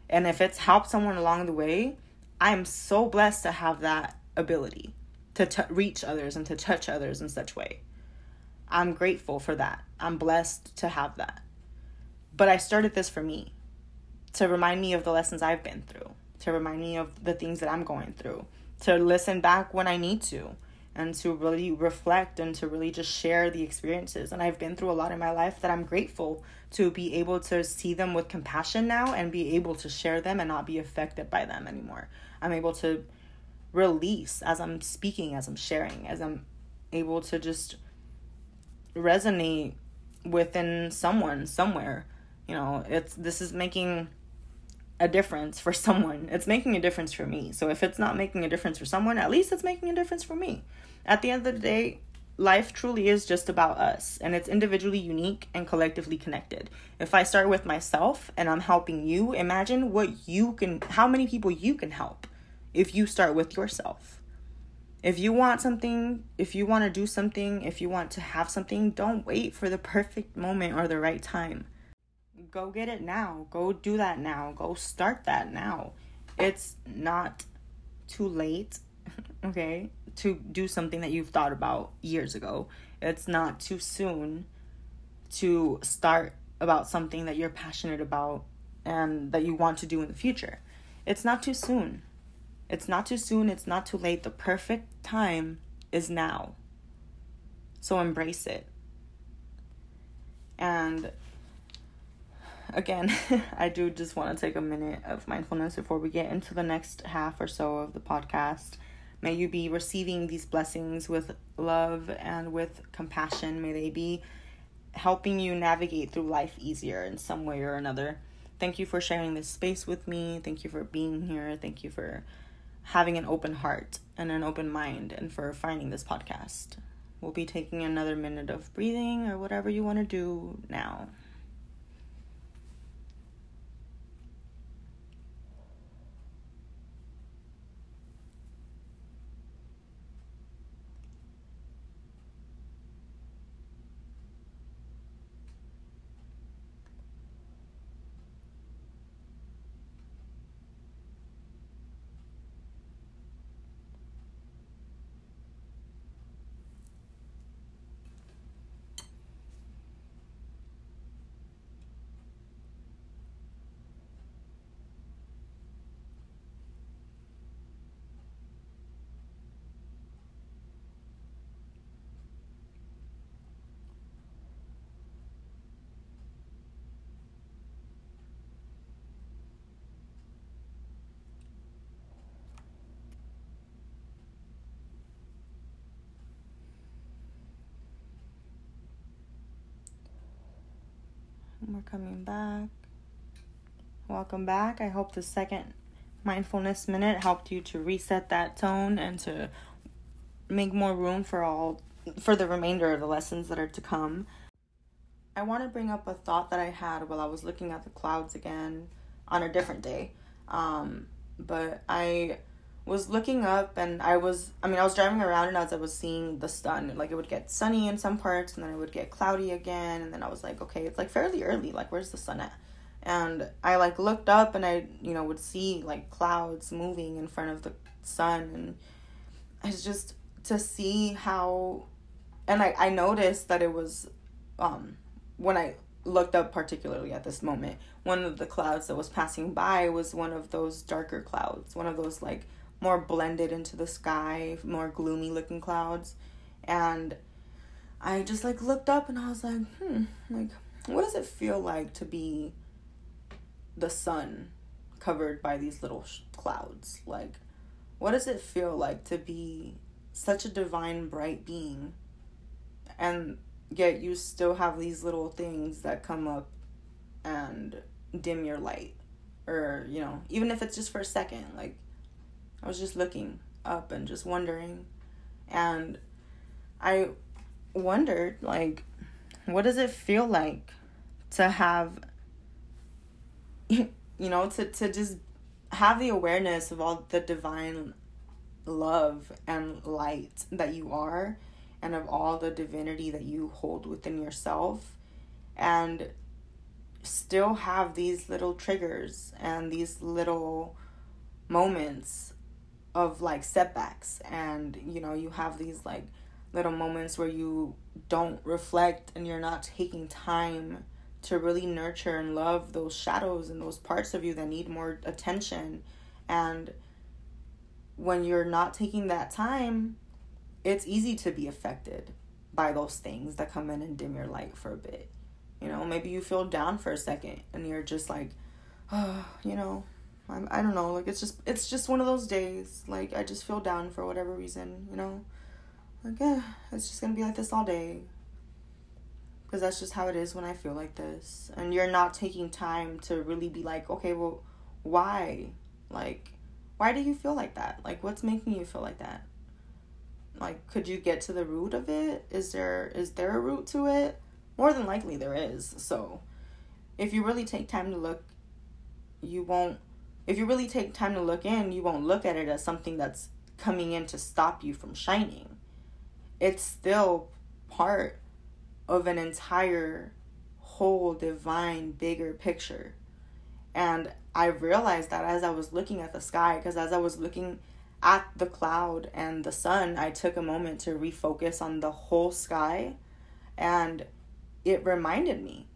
And if it's helped someone along the way, I'm so blessed to have that ability to t- reach others and to touch others in such way. I'm grateful for that. I'm blessed to have that. But I started this for me to remind me of the lessons I've been through, to remind me of the things that I'm going through, to listen back when I need to, and to really reflect and to really just share the experiences. And I've been through a lot in my life that I'm grateful to be able to see them with compassion now and be able to share them and not be affected by them anymore. I'm able to release as I'm speaking, as I'm sharing, as I'm able to just resonate within someone somewhere. You know, it's this is making a difference for someone. It's making a difference for me. So if it's not making a difference for someone, at least it's making a difference for me. At the end of the day, life truly is just about us and it's individually unique and collectively connected. If I start with myself and I'm helping you, imagine what you can how many people you can help if you start with yourself. If you want something, if you want to do something, if you want to have something, don't wait for the perfect moment or the right time. Go get it now. Go do that now. Go start that now. It's not too late, okay, to do something that you've thought about years ago. It's not too soon to start about something that you're passionate about and that you want to do in the future. It's not too soon. It's not too soon, it's not too late. The perfect time is now. So embrace it. And again, I do just want to take a minute of mindfulness before we get into the next half or so of the podcast. May you be receiving these blessings with love and with compassion. May they be helping you navigate through life easier in some way or another. Thank you for sharing this space with me. Thank you for being here. Thank you for having an open heart and an open mind and for finding this podcast. We'll be taking another minute of breathing or whatever you want to do now. We're coming back. Welcome back. I hope the second mindfulness minute helped you to reset that tone and to make more room for all for the remainder of the lessons that are to come. I want to bring up a thought that I had while I was looking at the clouds again on a different day. Um, but I was looking up and I was I mean I was driving around and as I was seeing the sun like it would get sunny in some parts and then it would get cloudy again and then I was like okay it's like fairly early like where's the sun at? And I like looked up and I you know would see like clouds moving in front of the sun and it's just to see how and I I noticed that it was um when I looked up particularly at this moment one of the clouds that was passing by was one of those darker clouds one of those like more blended into the sky, more gloomy looking clouds. And I just like looked up and I was like, hmm, like, what does it feel like to be the sun covered by these little sh- clouds? Like, what does it feel like to be such a divine, bright being? And yet you still have these little things that come up and dim your light. Or, you know, even if it's just for a second, like, I was just looking up and just wondering. And I wondered, like, what does it feel like to have, you know, to, to just have the awareness of all the divine love and light that you are and of all the divinity that you hold within yourself and still have these little triggers and these little moments of like setbacks. And you know you have these like little moments where you don't reflect and you're not taking time to really nurture and love those shadows and those parts of you that need more attention. And when you're not taking that time it's easy to be affected by those things that come in and dim your light for a bit. You know, maybe you feel down for a second and you're just like, oh, you know, I'm, I don't know, like it's just it's just one of those days. Like I just feel down for whatever reason, you know. Like yeah, it's just gonna be like this all day. Because that's just how it is when I feel like this, and you're not taking time to really be like, okay, well, why? Like, why do you feel like that? Like, what's making you feel like that? Like, could you get to the root of it? Is there is there a root to it? More than likely, there is. So, if you really take time to look, you won't. If you really take time to look in, you won't look at it as something that's coming in to stop you from shining. It's still part of an entire whole divine bigger picture. And I realized that as I was looking at the sky, because as I was looking at the cloud and the sun, I took a moment to refocus on the whole sky. And it reminded me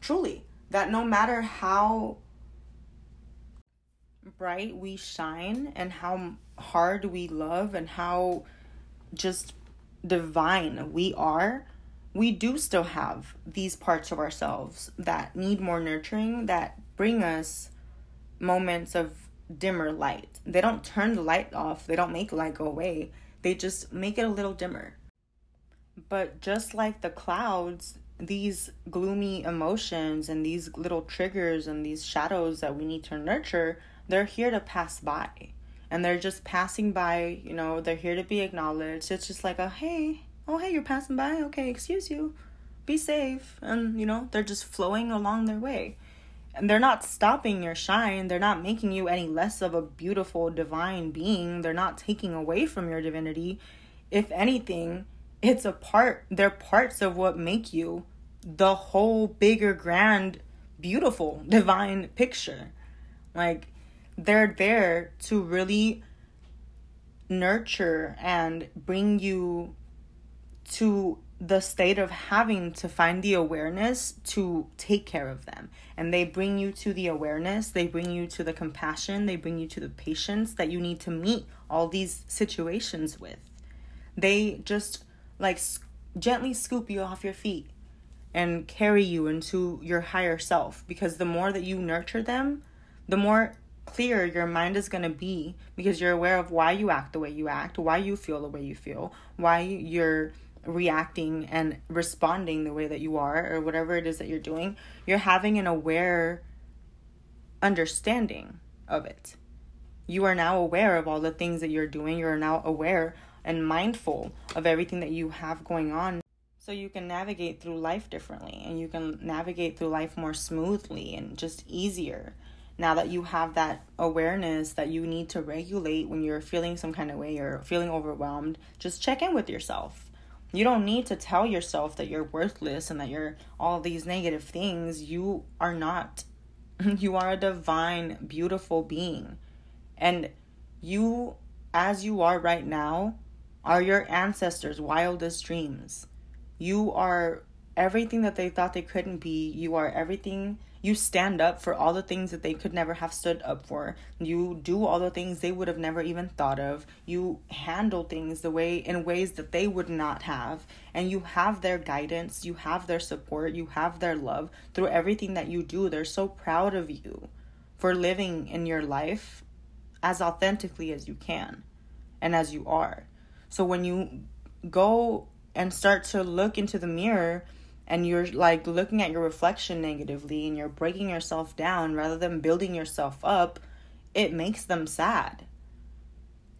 truly that no matter how bright we shine and how hard we love and how just divine we are, we do still have these parts of ourselves that need more nurturing, that bring us moments of dimmer light. They don't turn the light off, they don't make light go away, they just make it a little dimmer. But just like the clouds, these gloomy emotions and these little triggers and these shadows that we need to nurture, they're here to pass by. And they're just passing by, you know, they're here to be acknowledged. It's just like a hey, oh hey, you're passing by. Okay, excuse you. Be safe. And, you know, they're just flowing along their way. And they're not stopping your shine. They're not making you any less of a beautiful divine being. They're not taking away from your divinity. If anything, it's a part, they're parts of what make you the whole bigger, grand, beautiful, divine picture. Like, they're there to really nurture and bring you to the state of having to find the awareness to take care of them. And they bring you to the awareness, they bring you to the compassion, they bring you to the patience that you need to meet all these situations with. They just like gently scoop you off your feet and carry you into your higher self because the more that you nurture them, the more clear your mind is going to be because you're aware of why you act the way you act, why you feel the way you feel, why you're reacting and responding the way that you are or whatever it is that you're doing. You're having an aware understanding of it. You are now aware of all the things that you're doing. You're now aware and mindful of everything that you have going on so you can navigate through life differently and you can navigate through life more smoothly and just easier now that you have that awareness that you need to regulate when you're feeling some kind of way or feeling overwhelmed just check in with yourself you don't need to tell yourself that you're worthless and that you're all these negative things you are not you are a divine beautiful being and you as you are right now are your ancestors wildest dreams you are everything that they thought they couldn't be. You are everything. You stand up for all the things that they could never have stood up for. You do all the things they would have never even thought of. You handle things the way in ways that they would not have. And you have their guidance, you have their support, you have their love through everything that you do. They're so proud of you for living in your life as authentically as you can and as you are. So when you go and start to look into the mirror and you're like looking at your reflection negatively and you're breaking yourself down rather than building yourself up, it makes them sad.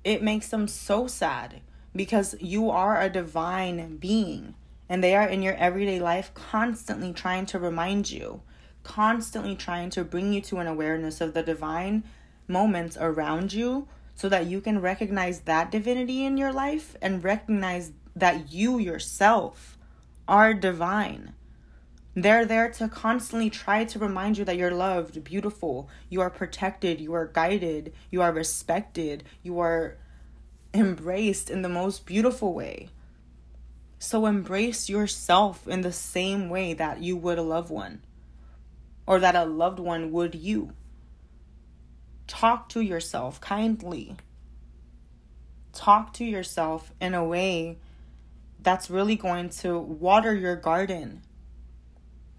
It makes them so sad because you are a divine being and they are in your everyday life constantly trying to remind you, constantly trying to bring you to an awareness of the divine moments around you so that you can recognize that divinity in your life and recognize that you yourself are divine. They're there to constantly try to remind you that you're loved, beautiful, you are protected, you are guided, you are respected, you are embraced in the most beautiful way. So embrace yourself in the same way that you would a loved one or that a loved one would you. Talk to yourself kindly. Talk to yourself in a way that's really going to water your garden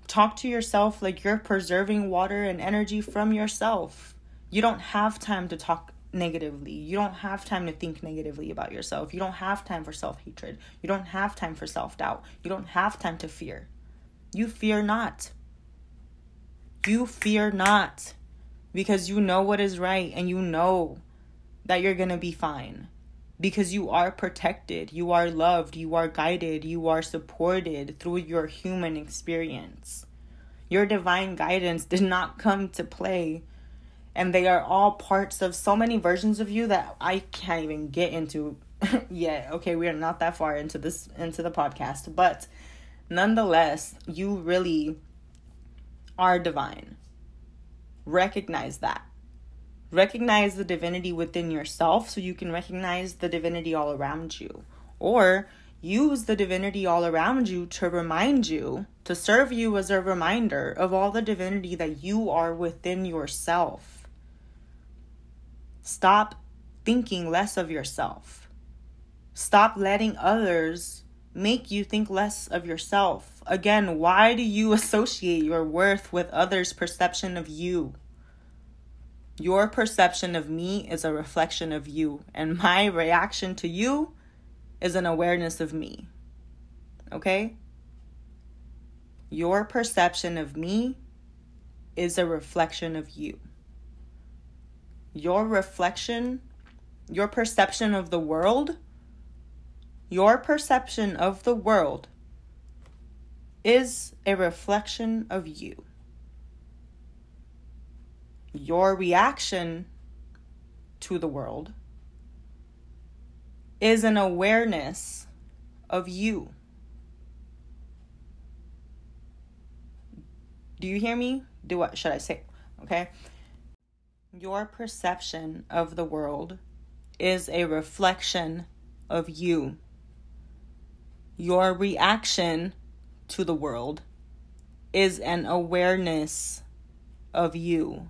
Talk to yourself like you're preserving water and energy from yourself. You don't have time to talk negatively. You don't have time to think negatively about yourself. You don't have time for self hatred. You don't have time for self doubt. You don't have time to fear. You fear not. You fear not because you know what is right and you know that you're going to be fine because you are protected, you are loved, you are guided, you are supported through your human experience. Your divine guidance did not come to play. And they are all parts of so many versions of you that I can't even get into yet. Okay, we are not that far into this into the podcast, but nonetheless, you really are divine. Recognize that recognize the divinity within yourself so you can recognize the divinity all around you. Or use the divinity all around you to remind you, to serve you as a reminder of all the divinity that you are within yourself. Stop thinking less of yourself. Stop letting others make you think less of yourself. Again, why do you associate your worth with others' perception of you? Your perception of me is a reflection of you, and my reaction to you is an awareness of me. Okay? Your perception of me is a reflection of you. Your reflection, your perception of the world, your perception of the world is a reflection of you your reaction to the world is an awareness of you. Do you hear me? Do what should I say? Okay. Your perception of the world is a reflection of you. Your reaction to the world is an awareness of you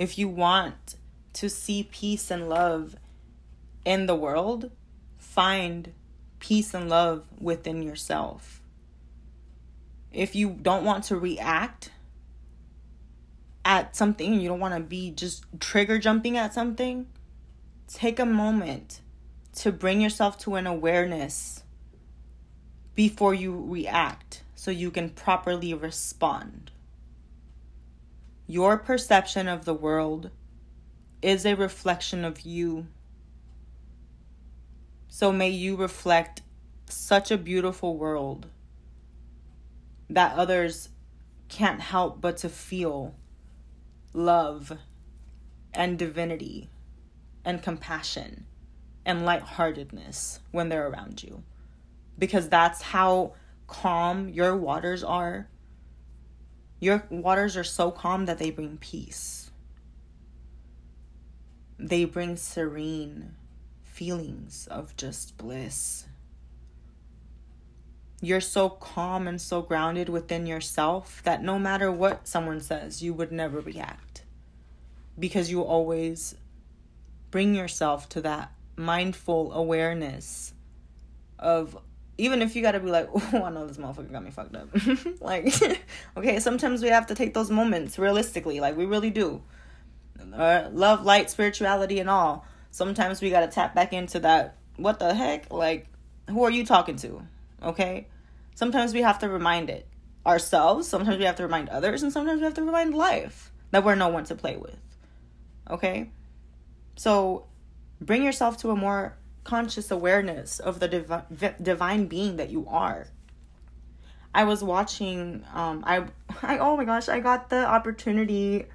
if you want to see peace and love in the world, find peace and love within yourself. If you don't want to react at something, you don't want to be just trigger jumping at something, take a moment to bring yourself to an awareness before you react so you can properly respond. Your perception of the world is a reflection of you. So may you reflect such a beautiful world that others can't help but to feel love and divinity and compassion and lightheartedness when they're around you. Because that's how calm your waters are your waters are so calm that they bring peace. They bring serene feelings of just bliss. You're so calm and so grounded within yourself that no matter what someone says, you would never react. Because you always bring yourself to that mindful awareness of even if you gotta be like, oh, I know this motherfucker got me fucked up. like, okay, sometimes we have to take those moments realistically. Like, we really do. Uh, love, light, spirituality, and all. Sometimes we gotta tap back into that. What the heck? Like, who are you talking to? Okay? Sometimes we have to remind it ourselves. Sometimes we have to remind others. And sometimes we have to remind life that we're no one to play with. Okay? So, bring yourself to a more conscious awareness of the divi- divine being that you are. I was watching um I I oh my gosh, I got the opportunity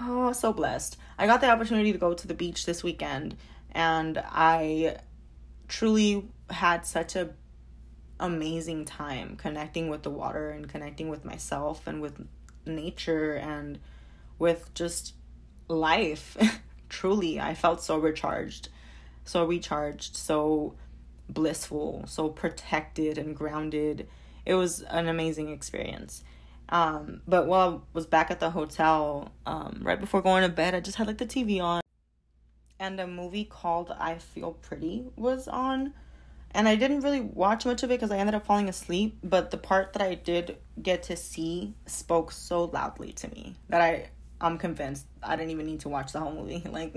oh so blessed. I got the opportunity to go to the beach this weekend and I truly had such a amazing time connecting with the water and connecting with myself and with nature and with just life. Truly, I felt so recharged, so recharged, so blissful, so protected and grounded. It was an amazing experience. Um, but while I was back at the hotel, um, right before going to bed, I just had like the TV on, and a movie called I Feel Pretty was on. And I didn't really watch much of it because I ended up falling asleep. But the part that I did get to see spoke so loudly to me that I I'm convinced I didn't even need to watch the whole movie. Like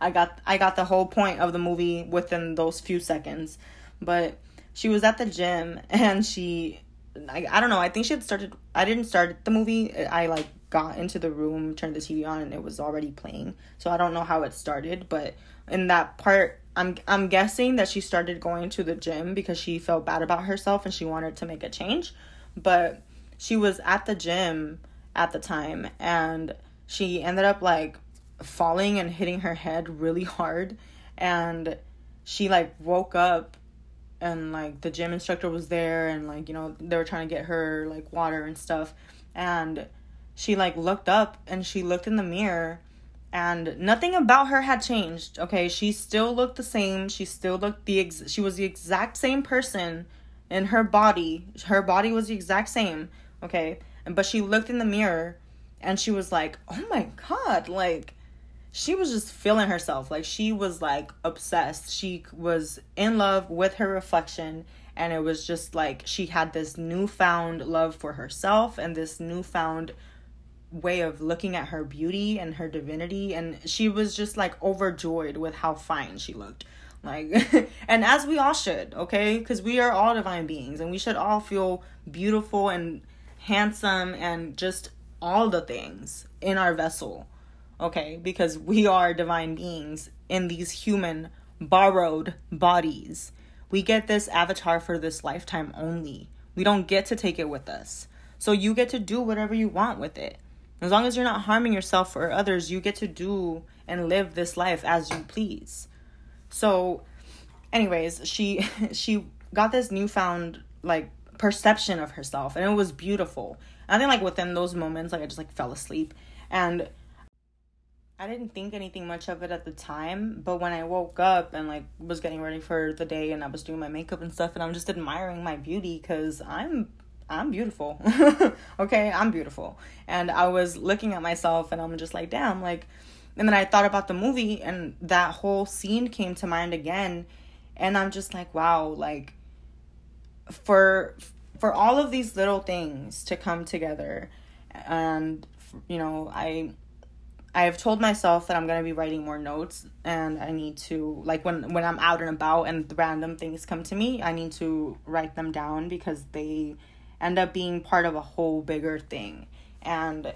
I got I got the whole point of the movie within those few seconds. But she was at the gym and she I, I don't know, I think she had started I didn't start the movie. I like got into the room, turned the TV on and it was already playing. So I don't know how it started, but in that part I'm I'm guessing that she started going to the gym because she felt bad about herself and she wanted to make a change. But she was at the gym at the time and she ended up like falling and hitting her head really hard. And she like woke up and like the gym instructor was there and like you know they were trying to get her like water and stuff. And she like looked up and she looked in the mirror and nothing about her had changed okay? She still looked the same. She still looked the ex- she was the exact same person in her body. Her body was the exact same okay? And but she looked in the mirror and she was like, "Oh my god!" Like she was just feeling herself. Like she was like obsessed. She was in love with her reflection and it was just like she had this newfound love for herself and this newfound way of looking at her beauty and her divinity and she was just like overjoyed with how fine she looked like and as we all should okay because we are all divine beings and we should all feel beautiful and handsome and just all the things in our vessel, okay? Because we are divine beings in these human borrowed bodies. We get this avatar for this lifetime only. We don't get to take it with us. So you get to do whatever you want with it. As long as you're not harming yourself or others, you get to do and live this life as you please. So anyways, she she got this newfound like perception of herself and it was beautiful I think like within those moments, like I just like fell asleep and I didn't think anything much of it at the time, but when I woke up and like was getting ready for the day and I was doing my makeup and stuff and I'm just admiring my beauty cuz I'm I'm beautiful. okay, I'm beautiful. And I was looking at myself and I'm just like, damn, like and then I thought about the movie and that whole scene came to mind again and I'm just like, wow, like for for all of these little things to come together. And you know i i've told myself that i'm going to be writing more notes and i need to like when when i'm out and about and random things come to me i need to write them down because they end up being part of a whole bigger thing. And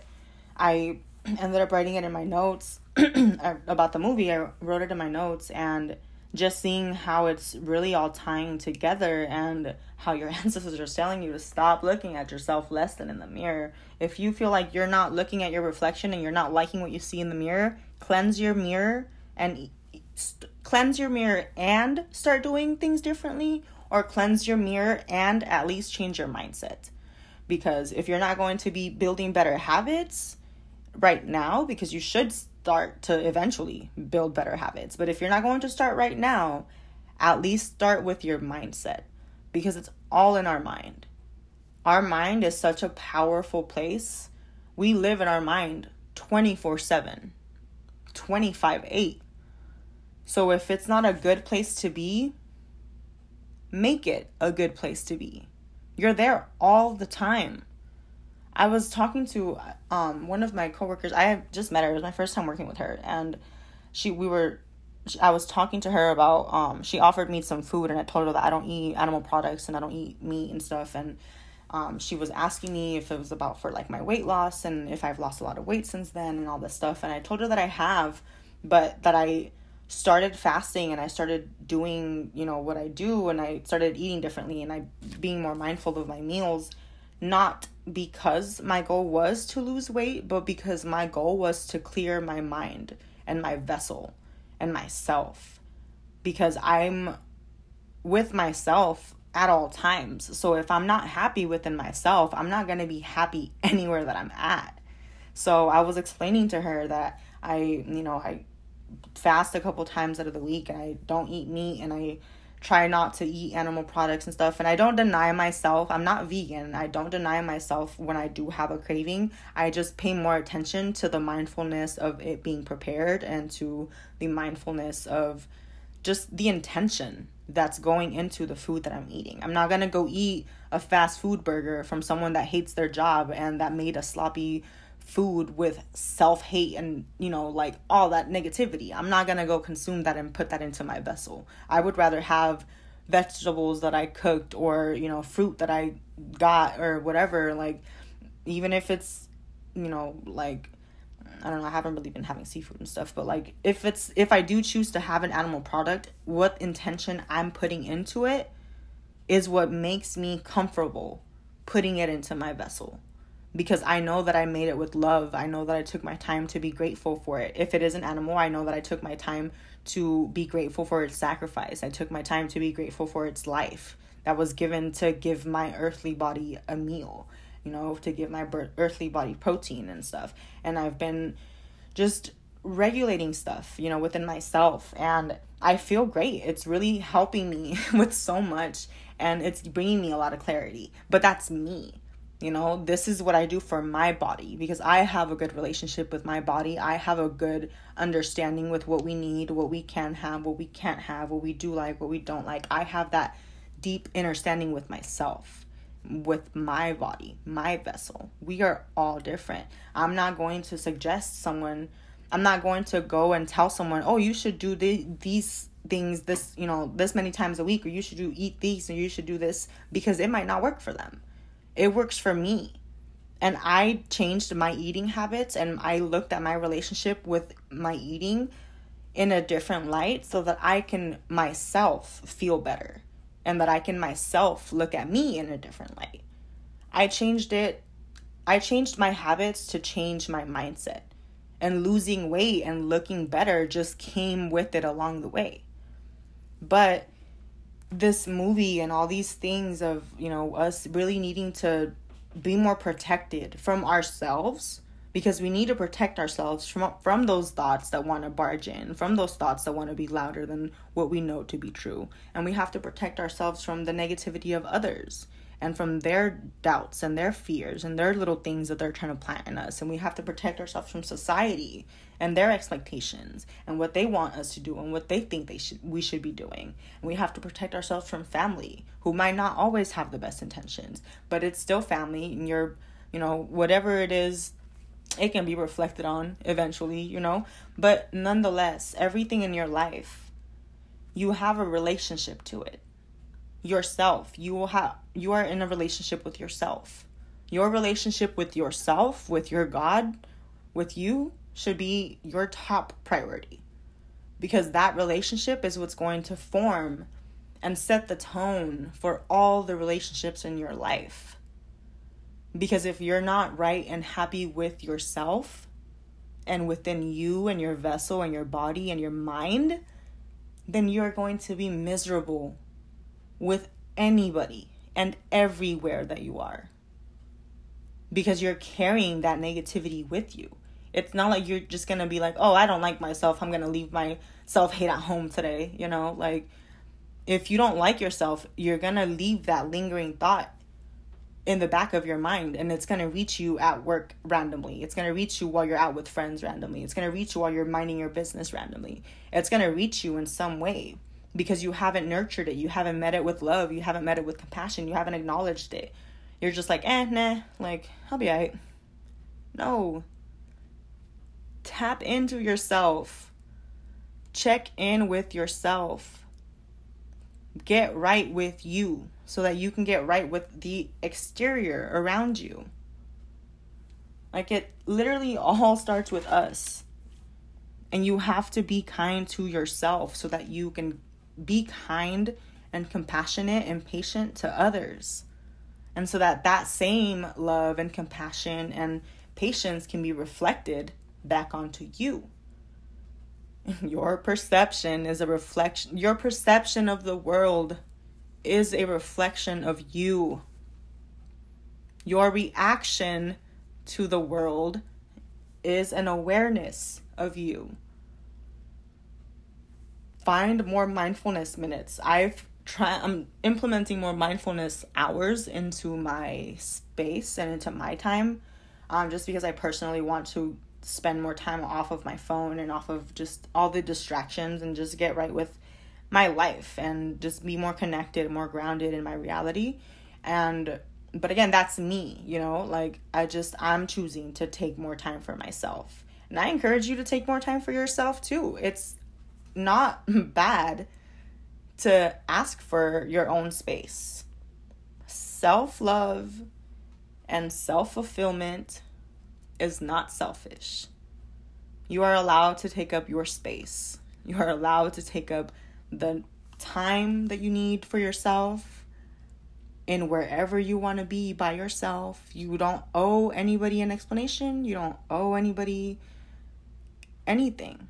i ended up writing it in my notes uh, about the movie. I wrote it in my notes and just seeing how it's really all tying together and how your ancestors are telling you to stop looking at yourself less than in the mirror. If you feel like you're not looking at your reflection and you're not liking what you see in the mirror, cleanse your mirror and st- cleanse your mirror and start doing things differently or cleanse your mirror and at least change your mindset. Because if you're not going to be building better habits right now because you should start to eventually build better habits. But if you're not going to start right now, at least start with your mindset because it's all in our mind. Our mind is such a powerful place. We live in our mind 24 7, 25 8. So if it's not a good place to be, make it a good place to be. You're there all the time. I was talking to um one of my coworkers. I just met her. It was my first time working with her, and she we were. I was talking to her about um she offered me some food and I told her that I don't eat animal products and I don't eat meat and stuff and um she was asking me if it was about for like my weight loss and if I've lost a lot of weight since then and all this stuff and I told her that I have but that I started fasting and I started doing, you know, what I do and I started eating differently and I being more mindful of my meals not because my goal was to lose weight, but because my goal was to clear my mind and my vessel and myself. Because I'm with myself at all times. So if I'm not happy within myself, I'm not going to be happy anywhere that I'm at. So I was explaining to her that I, you know, I fast a couple times out of the week and I don't eat meat and I try not to eat animal products and stuff and I don't deny myself. I'm not vegan. I don't deny myself when I do have a craving. I just pay more attention to the mindfulness of it being prepared and to the mindfulness of just the intention that's going into the food that I'm eating. I'm not going to go eat a fast food burger from someone that hates their job and that made a sloppy food with self-hate and you know like all that negativity. I'm not to go consume that and put that into my vessel. I would rather have vegetables that I cooked or you know fruit that I got or whatever like even if it's you know like I don't know, I haven't really been having seafood and stuff, but like if it's if I do choose to have an animal product, what intention I'm putting into it is what makes me comfortable putting it into my vessel. Because I know that I made it with love. I know that I took my time to be grateful for it. If it is an animal, I know that I took my time to be grateful for its sacrifice. I took my time to be grateful for its life that was given to give my earthly body a meal you know, to give my earthly body protein and stuff. And I've been just regulating stuff, you know, within myself. And I feel great. It's really helping me with so much and it's bringing me a lot of clarity. But that's me. You know, this is what I do for my body because I have a good relationship with my body. I have a good understanding with what we need, what we can have, what we can't have, what we do like, what we don't like. I have that deep understanding with myself with my body, my vessel. We are all different. I'm not going to suggest someone, I'm not going to go and tell someone, oh, you should do the, these things this, you know, this many times a week, or you should do eat these, and you should do this, because it might not work for them. It works for me. And I changed my eating habits and I looked at my relationship with my eating in a different light so that I can myself feel better and that I can myself look at me in a different light. I changed it. I changed my habits to change my mindset. And losing weight and looking better just came with it along the way. But this movie and all these things of, you know, us really needing to be more protected from ourselves because we need to protect ourselves from from those thoughts that want to barge in, from those thoughts that want to be louder than what we know to be true. And we have to protect ourselves from the negativity of others and from their doubts and their fears and their little things that they're trying to plant in us. And we have to protect ourselves from society and their expectations and what they want us to do and what they think they should we should be doing. And we have to protect ourselves from family who might not always have the best intentions, but it's still family and you're, you know, whatever it is it can be reflected on eventually, you know. But nonetheless, everything in your life, you have a relationship to it. Yourself, you will have you are in a relationship with yourself. Your relationship with yourself, with your God, with you should be your top priority. Because that relationship is what's going to form and set the tone for all the relationships in your life. Because if you're not right and happy with yourself and within you and your vessel and your body and your mind, then you're going to be miserable with anybody and everywhere that you are. Because you're carrying that negativity with you. It's not like you're just gonna be like, oh, I don't like myself. I'm gonna leave my self hate at home today. You know, like if you don't like yourself, you're gonna leave that lingering thought in the back of your mind and it's going to reach you at work randomly. It's going to reach you while you're out with friends randomly. It's going to reach you while you're minding your business randomly. It's going to reach you in some way because you haven't nurtured it. You haven't met it with love. You haven't met it with compassion. You haven't acknowledged it. You're just like, eh, nah, like, I'll be alright. No. Tap into yourself. Check in with yourself. Get right with you so that you can get right with the exterior around you. Like it literally all starts with us. And you have to be kind to yourself so that you can be kind and compassionate and patient to others. And so that that same love and compassion and patience can be reflected back onto you. Your perception is a reflection, your perception of the world is a reflection of you. Your reaction to the world is an awareness of you. Find more mindfulness minutes. I've tried I'm implementing more mindfulness hours into my space and into my time um, just because I personally want to spend more time off of my phone and off of just all the distractions and just get right with my life and just be more connected, more grounded in my reality. And but again, that's me, you know, like I just I'm choosing to take more time for myself. And I encourage you to take more time for yourself too. It's not bad to ask for your own space. Self-love and self-fulfillment is not selfish. You are allowed to take up your space. You are allowed to take up the time that you need for yourself in wherever you want to be by yourself. You don't owe anybody an explanation. You don't owe anybody anything.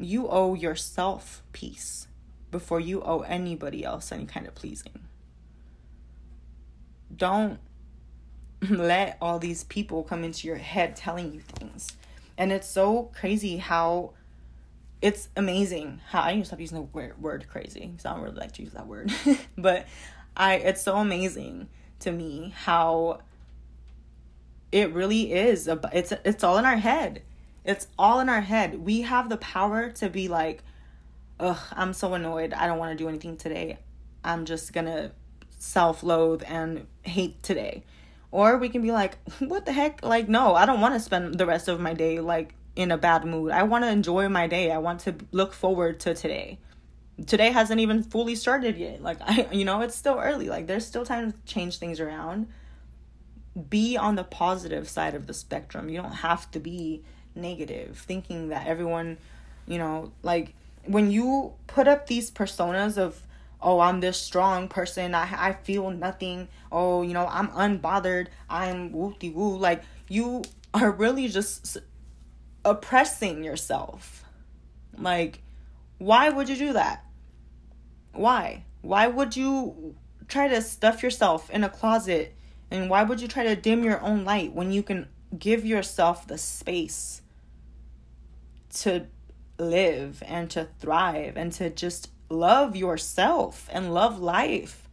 You owe yourself peace before you owe anybody else any kind of pleasing. Don't let all these people come into your head telling you things. And it's so crazy how it's amazing how I need to stop using the word, word crazy because I don't really like to use that word. but I it's so amazing to me how it really is it's it's all in our head. It's all in our head. We have the power to be like, ugh, I'm so annoyed. I don't want to do anything today. I'm just gonna self loathe and hate today. Or we can be like, what the heck? Like, no, I don't want to spend the rest of my day like in a bad mood. I want to enjoy my day. I want to look forward to today. Today hasn't even fully started yet. Like, I, you know, it's still early. Like, there's still time to change things around. Be on the positive side of the spectrum. You don't have to be negative, thinking that everyone, you know, like when you put up these personas of oh i'm this strong person i, I feel nothing oh you know i'm unbothered i'm wooty woo like you are really just oppressing yourself. Like why would you do that? Why? Why would you try to stuff yourself in a closet? And why would you try to dim your own light when you can give yourself the space to live and to thrive and to just love yourself and love life.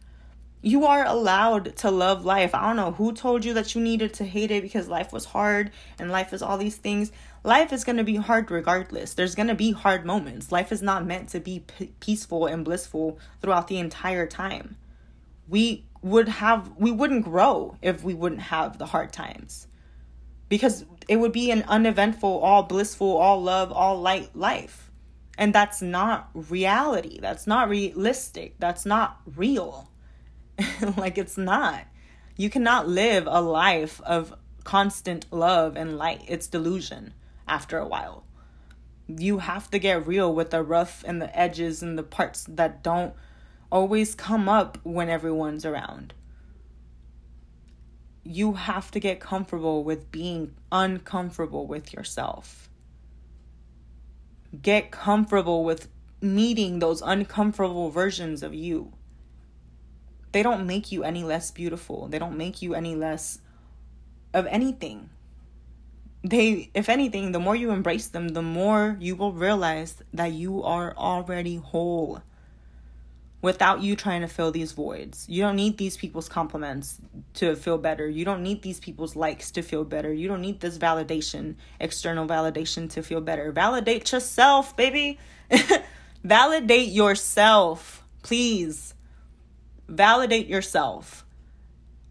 You are allowed to love life. I don't know who told you that you needed to hate it because life was hard and life is all these things. Life is going to be hard regardless. There's going to be hard moments. Life is not meant to be p- peaceful and blissful throughout the entire time. We would have we wouldn't grow if we wouldn't have the hard times. Because it would be an uneventful, all blissful, all love, all light life and that's not reality. That's not realistic. That's not real. like it's not. You cannot live a life of constant love and light. It's delusion after a while. You have to get real with the rough and the edges and the parts that don't always come up when everyone's around. You have to get comfortable with being uncomfortable with yourself get comfortable with meeting those uncomfortable versions of you. They don't make you any less beautiful. They don't make you any less of anything. They, if anything, the more you embrace them, the more you will realize that you are already whole without you trying to fill these voids. You don't need these people's compliments to feel better. You don't need these people's likes to feel better. You don't need this validation, external validation to feel better. Validate yourself, baby. Validate yourself, please. Validate yourself.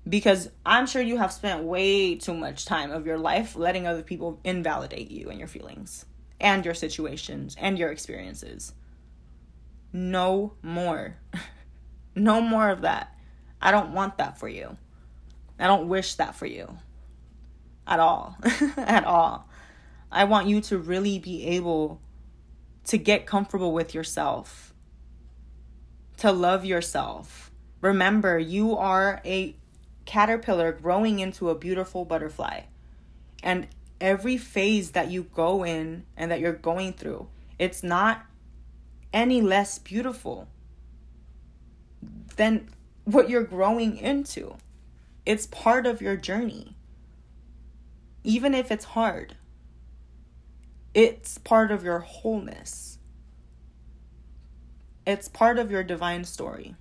Because I'm sure you have spent way too much time of your life letting other people invalidate you and your feelings and your situations and your experiences. No more. no more of that. I don't want that for you. I don't wish that for you. At all. At all. I want you to really be able to get comfortable with yourself, to love yourself. Remember, you are a caterpillar growing into a beautiful butterfly. And every phase that you go in and that you're going through, it's not any less beautiful. than what you're growing into. It's part of your journey. Even if it's hard, it's part of your wholeness. It's part of your divine story.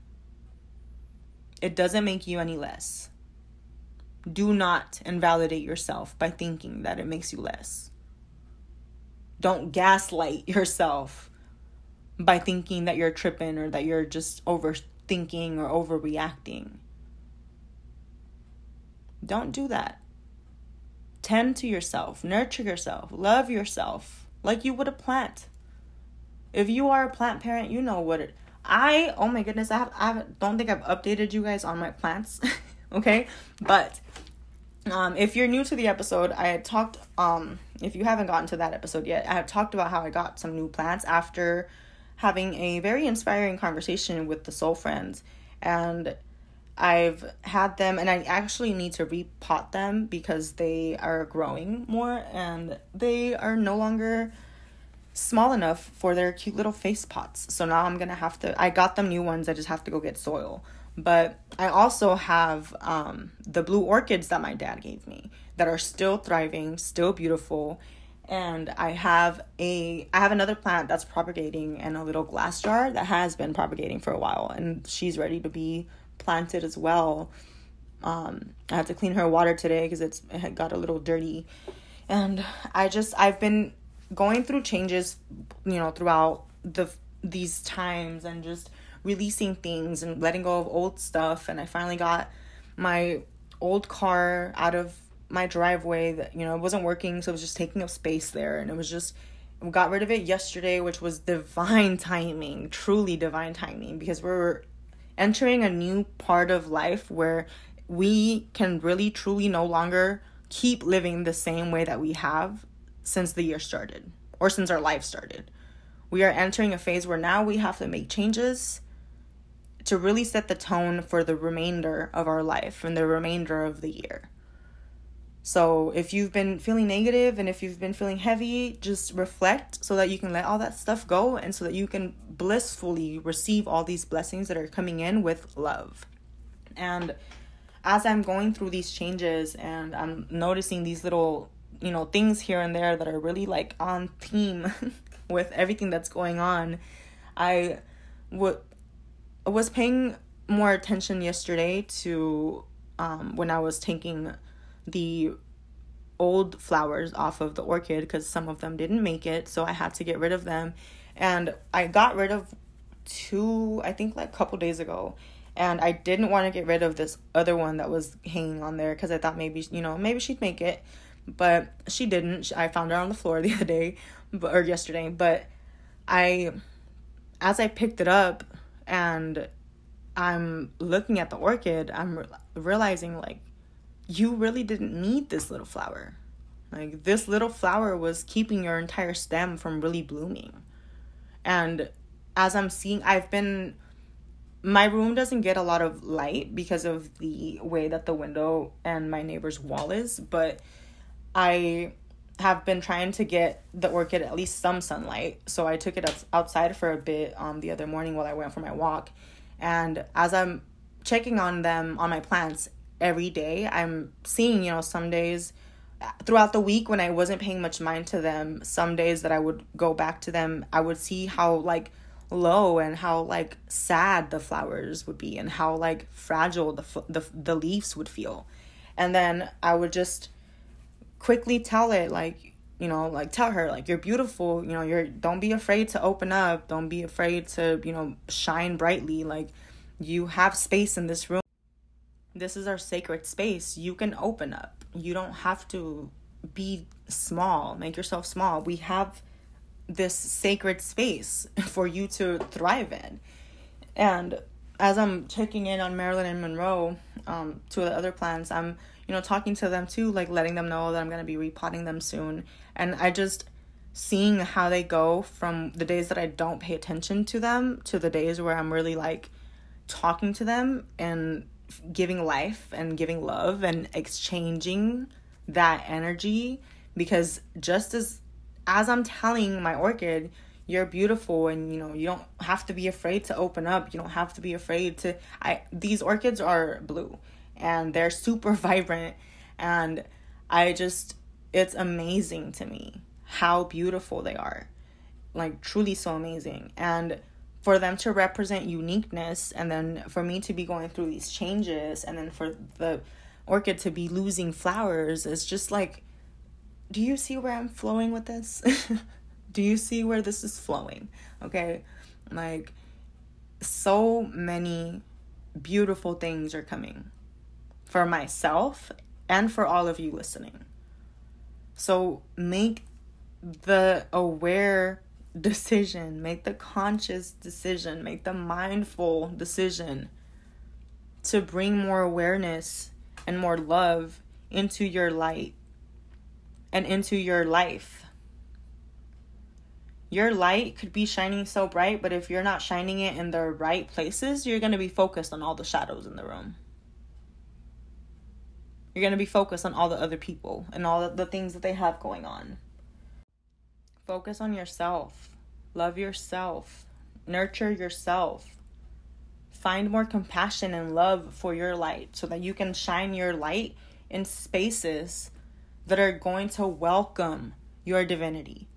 It doesn't make you any less. Do not invalidate yourself by thinking that it makes you less. Don't gaslight yourself by thinking that you're tripping or that you're just overthinking or overreacting. Don't do that. Tend to yourself, nurture yourself, love yourself like you would a plant. If you are a plant parent, you know what it I oh my goodness, I have I don't think I've updated you guys on my plants. okay? But um if you're new to the episode, I had talked um if you haven't gotten to that episode yet, I have talked about how I got some new plants after having a very inspiring conversation with the soul friends and I've had them and I actually need to repot them because they are growing more and they are no longer small enough for their cute little face pots. So now I'm going to have to I got them new ones. I just have to go get soil. But I also have um, the blue orchids that my dad gave me that are still thriving, still beautiful, and I have a I have another plant that's propagating in a little glass jar that has been propagating for a while and she's ready to be planted as well. Um, I had to clean her water today because it's it had got a little dirty, and I just I've been going through changes, you know, throughout the these times and just releasing things and letting go of old stuff. And I finally got my old car out of my driveway that you know it wasn't working, so it was just taking up space there, and it was just got rid of it yesterday, which was divine timing, truly divine timing, because we're entering a new part of life where we can really truly no longer keep living the same way that we have since the year started or since our life started. We are entering a phase where now we have to make changes to really set the tone for the remainder of our life and the remainder of the year. So, if you've been feeling negative and if you've been feeling heavy, just reflect so that you can let all that stuff go and so that you can blissfully receive all these blessings that are coming in with love. And as I'm going through these changes and I'm noticing these little, you know, things here and there that are really like on theme with everything that's going on, I w- was paying more attention yesterday to um, when I was taking the old flowers off of the orchid because some of them didn't make it so i had to get rid of them. And i got rid of two i think like a couple days ago. And i didn't want to get rid of this other one that was hanging on there because i thought maybe you know maybe she'd make it. But she didn't. I found her on the floor the other day but, or yesterday. But i as i picked it up and i'm looking at the orchid i'm re- realizing like you really didn't need this little flower. Like this little flower was keeping your entire stem from really blooming. And as I'm seeing, I've been my room doesn't get a lot of light because of the way that the window and my neighbor's wall is, but I have been trying to get the orchid at least some sunlight. So I took it outside for a bit um the other morning while I went for my walk. And as I'm checking on them on my plants, every day. I'm seeing, you know, some days uh, throughout the week when I wasn't paying much mind to them, some days that I would go back to them, I would see how like low and how like sad the flowers would be and how like fragile the the the leaves would feel. And then I would just quickly tell it like you know like tell her like you're beautiful you know you're don't be afraid to open up don't be afraid to you know shine brightly like you have space in this room this is our sacred space. You can open up. You don't have to be small, make yourself small. We have this sacred space for you to thrive in. And as I'm checking in on Marilyn and Monroe, um, two of the other plants, I'm, you know, talking to them too, like letting them know that I'm to be repotting them soon. And I just seeing how they go from the days that I don't pay attention to them to the days where I'm really like talking to them and giving life and giving love and exchanging that energy because just as as I'm telling my orchid, you're beautiful and you know you don't have to be afraid to open up. You don't have to be afraid to i these orchids are blue and they're super vibrant. And i just it's amazing to me how beautiful they are. Like truly so amazing. And for them to represent uniqueness and then for me to be going through these changes and then for the orchid to be losing flowers is just like do you see where i'm flowing with this? Do you see where this is flowing? Okay? Like so many beautiful things are coming for myself and for all of you listening. So make the aware decision, make the conscious decision, make the mindful decision to bring more awareness and more love into your light and into your life. Your light could be shining so bright, but if you're not shining it in the right places, you're going to be focused on all the shadows in the room. You're going to be focused on all the other people and all the things that they have going on. Focus on yourself. Love yourself. Nurture yourself. Find more compassion and love for your light so that you can shine your light in spaces that are going to welcome your divinity,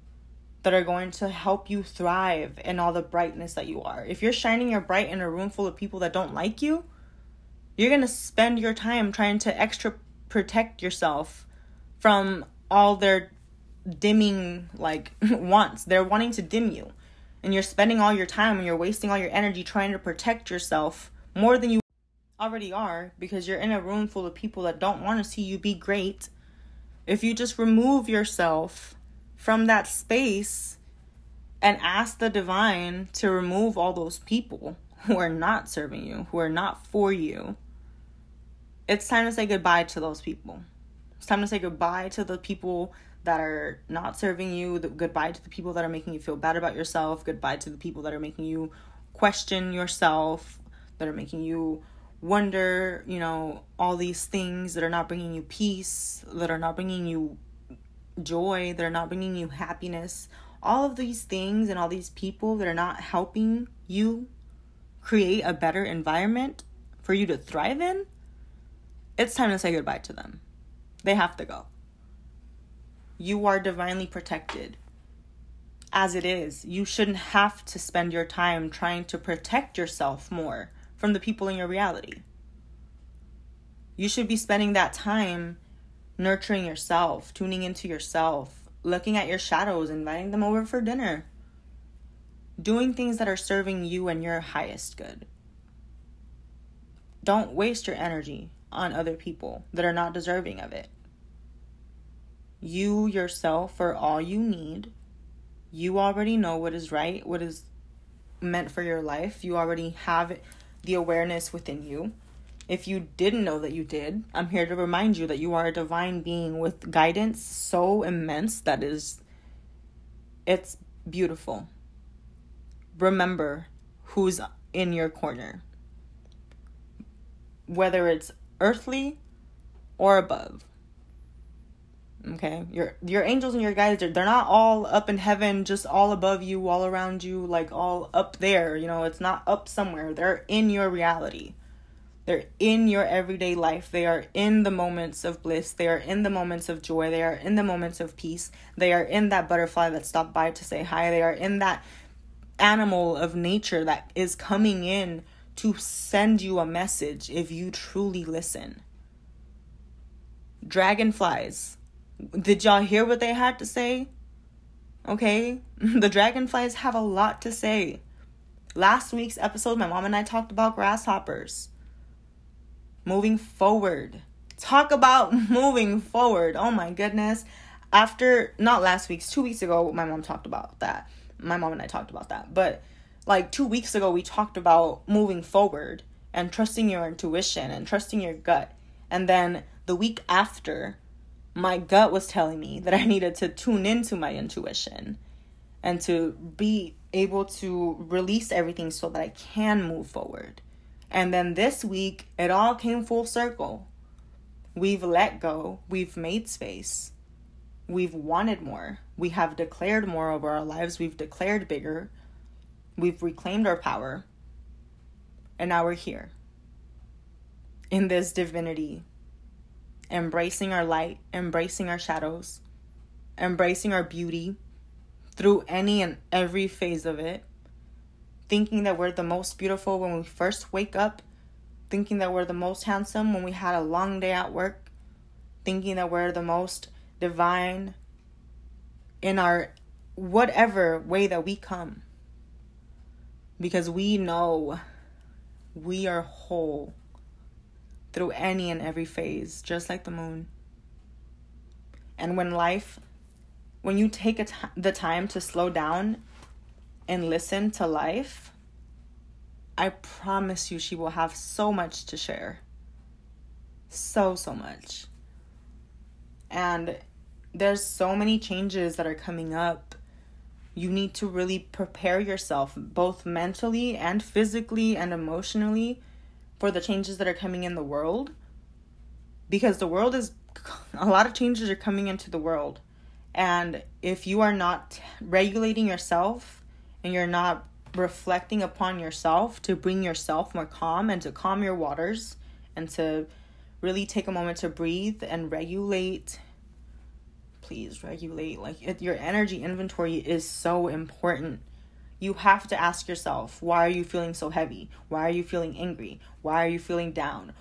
that are going to help you thrive in all the brightness that you are. If you're shining your bright in a room full of people that don't like you, you're going to spend your time trying to extra protect yourself from all their dimming like wants. They're wanting to dim you. And you're spending all your time and you're wasting all your energy trying to protect yourself more than you already are because you're in a room full of people that don't want to see you be great. If you just remove yourself from that space and ask the divine to remove all those people who are not serving you, who are not for you, it's time to say goodbye to those people. It's time to say goodbye to the people that are not serving you, the, goodbye to the people that are making you feel bad about yourself, goodbye to the people that are making you question yourself, that are making you wonder, you know, all these things that are not bringing you peace, that are not bringing you joy, that are not bringing you happiness. All of these things and all these people that are not helping you create a better environment for you to thrive in it's time to say goodbye to them. They have to go. You are divinely protected. As it is, you shouldn't have to spend your time trying to protect yourself more from the people in your reality. You should be spending that time nurturing yourself, tuning into yourself, looking at your shadows, inviting them over for dinner, doing things that are serving you and your highest good. Don't waste your energy on other people that are not deserving of it. You yourself are all you need. You already know what is right, what is meant for your life. You already have the awareness within you. If you didn't know that you did, I'm here to remind you that you are a divine being with guidance so immense that is it's beautiful. Remember who's in your corner. Whether it's earthly or above. Okay? Your your angels and your guides they're, they're not all up in heaven, just all above you, all around you, like all up there, you know, it's not up somewhere. They're in your reality. They're in your everyday life. They are in the moments of bliss. They are in the moments of joy. They are in the moments of peace. They are in that butterfly that stopped by to say hi. They are in that animal of nature that is coming in to send you a message if you truly listen. Dragonflies. Did y'all hear what they had to say? Okay? The dragonflies have a lot to say. Last week's episode, my mom and I talked about grasshoppers. Moving forward. Talk about moving forward. Oh my goodness. After, not last week's, two weeks ago, my mom talked about that. My mom and I talked about that. But like two weeks ago, we talked about moving forward and trusting your intuition and trusting your gut. And then the week after, my gut was telling me that I needed to tune into my intuition and to be able to release everything so that I can move forward. And then this week, it all came full circle. We've let go, we've made space, we've wanted more, We have declared more over our lives. We've declared bigger. We've reclaimed our power. And now we're here in this divinity, embracing our light, embracing our shadows, embracing our beauty through any and every phase of it, thinking that we're the most beautiful when we first wake up, thinking that we're the most handsome when we had a long day at work, thinking that we're the most divine in our whatever way that we come. Because we know we are whole through any and every phase, just like the moon. And when life, when you take the time to slow down and listen to life, I promise you she will have so much to share. So, so much. And there's so many changes that are coming up. You need to really prepare yourself, both mentally and physically and emotionally, for the changes that are coming in the world. Because the world is, a lot of changes are coming into the world. And if you are not regulating yourself and you're not reflecting upon yourself to bring yourself more calm and to calm your waters and to really take a moment to breathe and regulate please regulate like your energy inventory is so important you have to ask yourself why are you feeling so heavy? Why are you feeling angry? Why are you feeling down?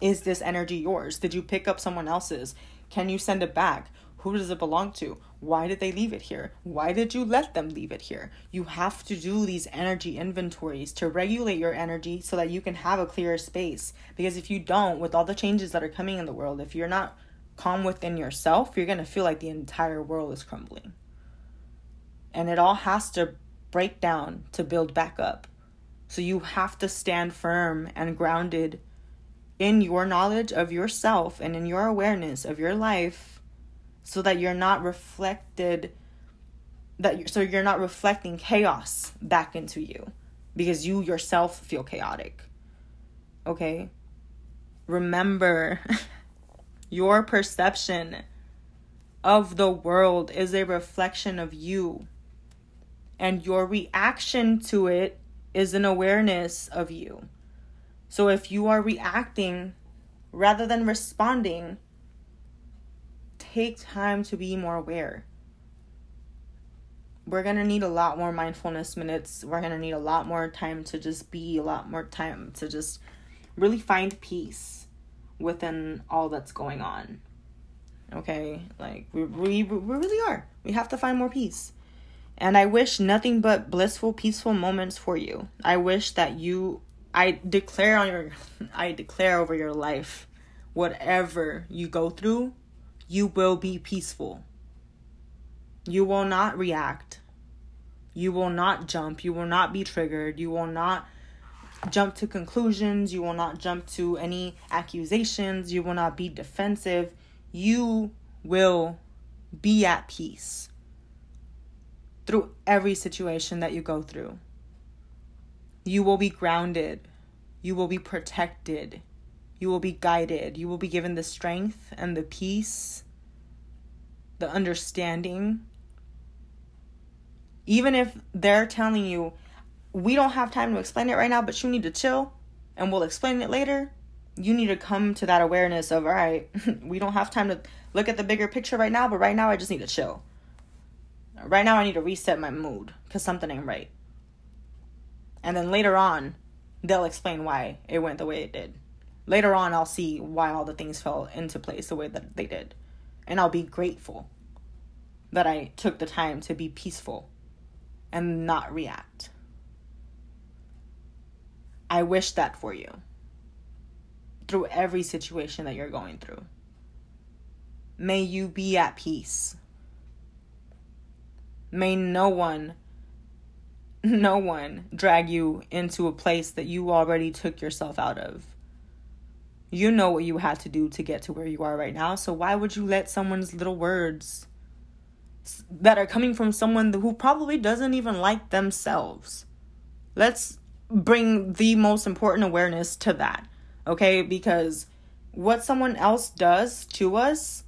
Is this energy yours? Did you pick up someone else's? Can you send it back? Who does it belong to? Why did they leave it here? Why did you let them leave it here? You have to do these energy inventories to regulate your energy so that you can have a clearer space. Because if you don't with all the changes that are coming in the world if you're not calm within yourself, you're going to feel like the entire world is crumbling. And it all has to break down to build back up. So you have to stand firm and grounded in your knowledge of yourself and in your awareness of your life so that you're not reflected that you're, so you're not reflecting chaos back into you because you yourself feel chaotic. Okay? Remember Your perception of the world is a reflection of you. And your reaction to it is an awareness of you. So if you are reacting rather than responding, take time to be more aware. We're going to need a lot more mindfulness minutes. We're going to need a lot more time to just be, a lot more time to just really find peace within all that's going on. Okay? Like, we, we, we really are. We have to find more peace. And I wish nothing but blissful, peaceful moments for you. I wish that you, I declare on your, I declare over your life, whatever you go through, you will be peaceful. You will not react. You will not jump. You will not be triggered. You will not jump to conclusions, you will not jump to any accusations, you will not be defensive. You will be at peace through every situation that you go through. You will be grounded. You will be protected. You will be guided. You will be given the strength and the peace, the understanding. Even if they're telling you, we don't have time to explain it right now, but you need to chill and we'll explain it later. You need to come to that awareness of, all right, we don't have time to look at the bigger picture right now, but right now I just need to chill. Right now I need to reset my mood because something ain't right. And then later on, they'll explain why it went the way it did. Later on, I'll see why all the things fell into place the way that they did. And I'll be grateful that I took the time to be peaceful and not react. I wish that for you through every situation that you're going through. May you be at peace. May no one, no one drag you into a place that you already took yourself out of. You know what you had to do to get to where you are right now, so why would you let someone's little words that are coming from someone who probably doesn't even like themselves? Let's bring the most important awareness to that. Okay? Because what someone else does to us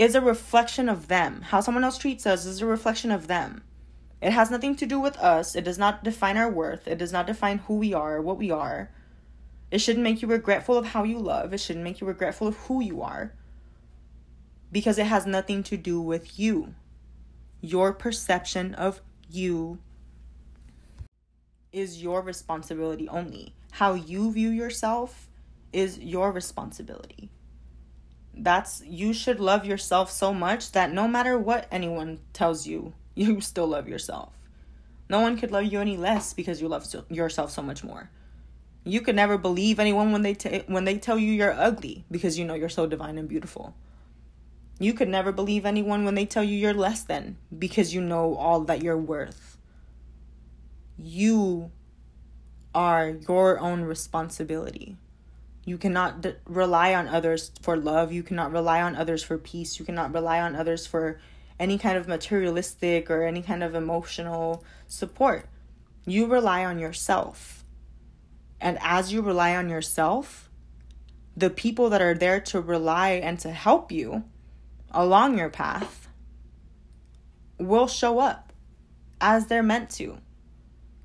is a reflection of them. How someone else treats us is a reflection of them. It has nothing to do with us. It does not define our worth. It does not define who we are, what we are. It shouldn't make you regretful of how you love. It shouldn't make you regretful of who you are. Because it has nothing to do with you. Your perception of you is your responsibility only. How you view yourself is your responsibility. That's you should love yourself so much that no matter what anyone tells you, you still love yourself. No one could love you any less because you love yourself so much more. You could never believe anyone when they t- when they tell you you're ugly because you know you're so divine and beautiful. You could never believe anyone when they tell you you're less than because you know all that you're worth. You are your own responsibility. You cannot d- rely on others for love. You cannot rely on others for peace. You cannot rely on others for any kind of materialistic or any kind of emotional support. You rely on yourself. And as you rely on yourself, the people that are there to rely and to help you along your path will show up as they're meant to.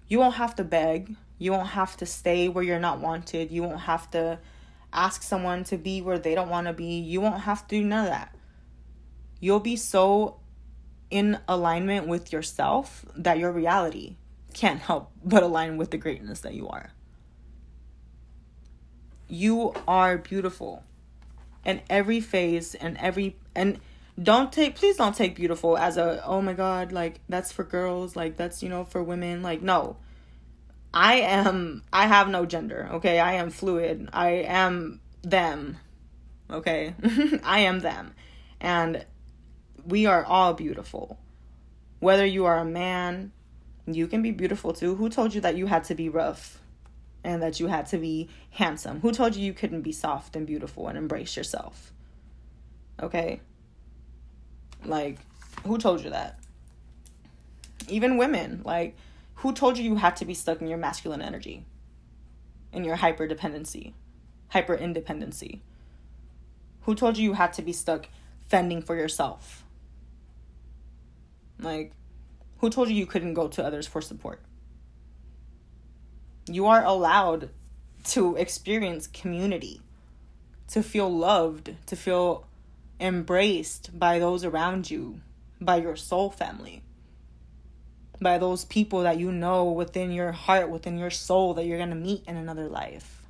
You won't have to beg. You won't have to stay where you're not wanted. You won't have to ask someone to be where they don't want to be. You won't have to do none of that. You'll be so in alignment with yourself that your reality can't help but align with the greatness that you are. You are beautiful in every phase and every and don't take please don't take beautiful as a oh my god like that's for girls like that's you know for women like no I am I have no gender, okay? I am fluid. I am them. Okay? I am them. And we are all beautiful. Whether you are a man, you can be beautiful too. Who told you that you had to be rough and that you had to be handsome? Who told you you couldn't be soft and beautiful and embrace yourself? Okay? Like, who told you that? Even women, like, who told you you had to be stuck in your masculine energy? In your hyper dependency, hyper independency? Who told you you had to be stuck fending for yourself? Like, who told you you couldn't go to others for support? You are allowed to experience community, to feel loved, to feel embraced by those around you, by your soul family by those people that you know within your heart, within your soul that you're going to meet in another life.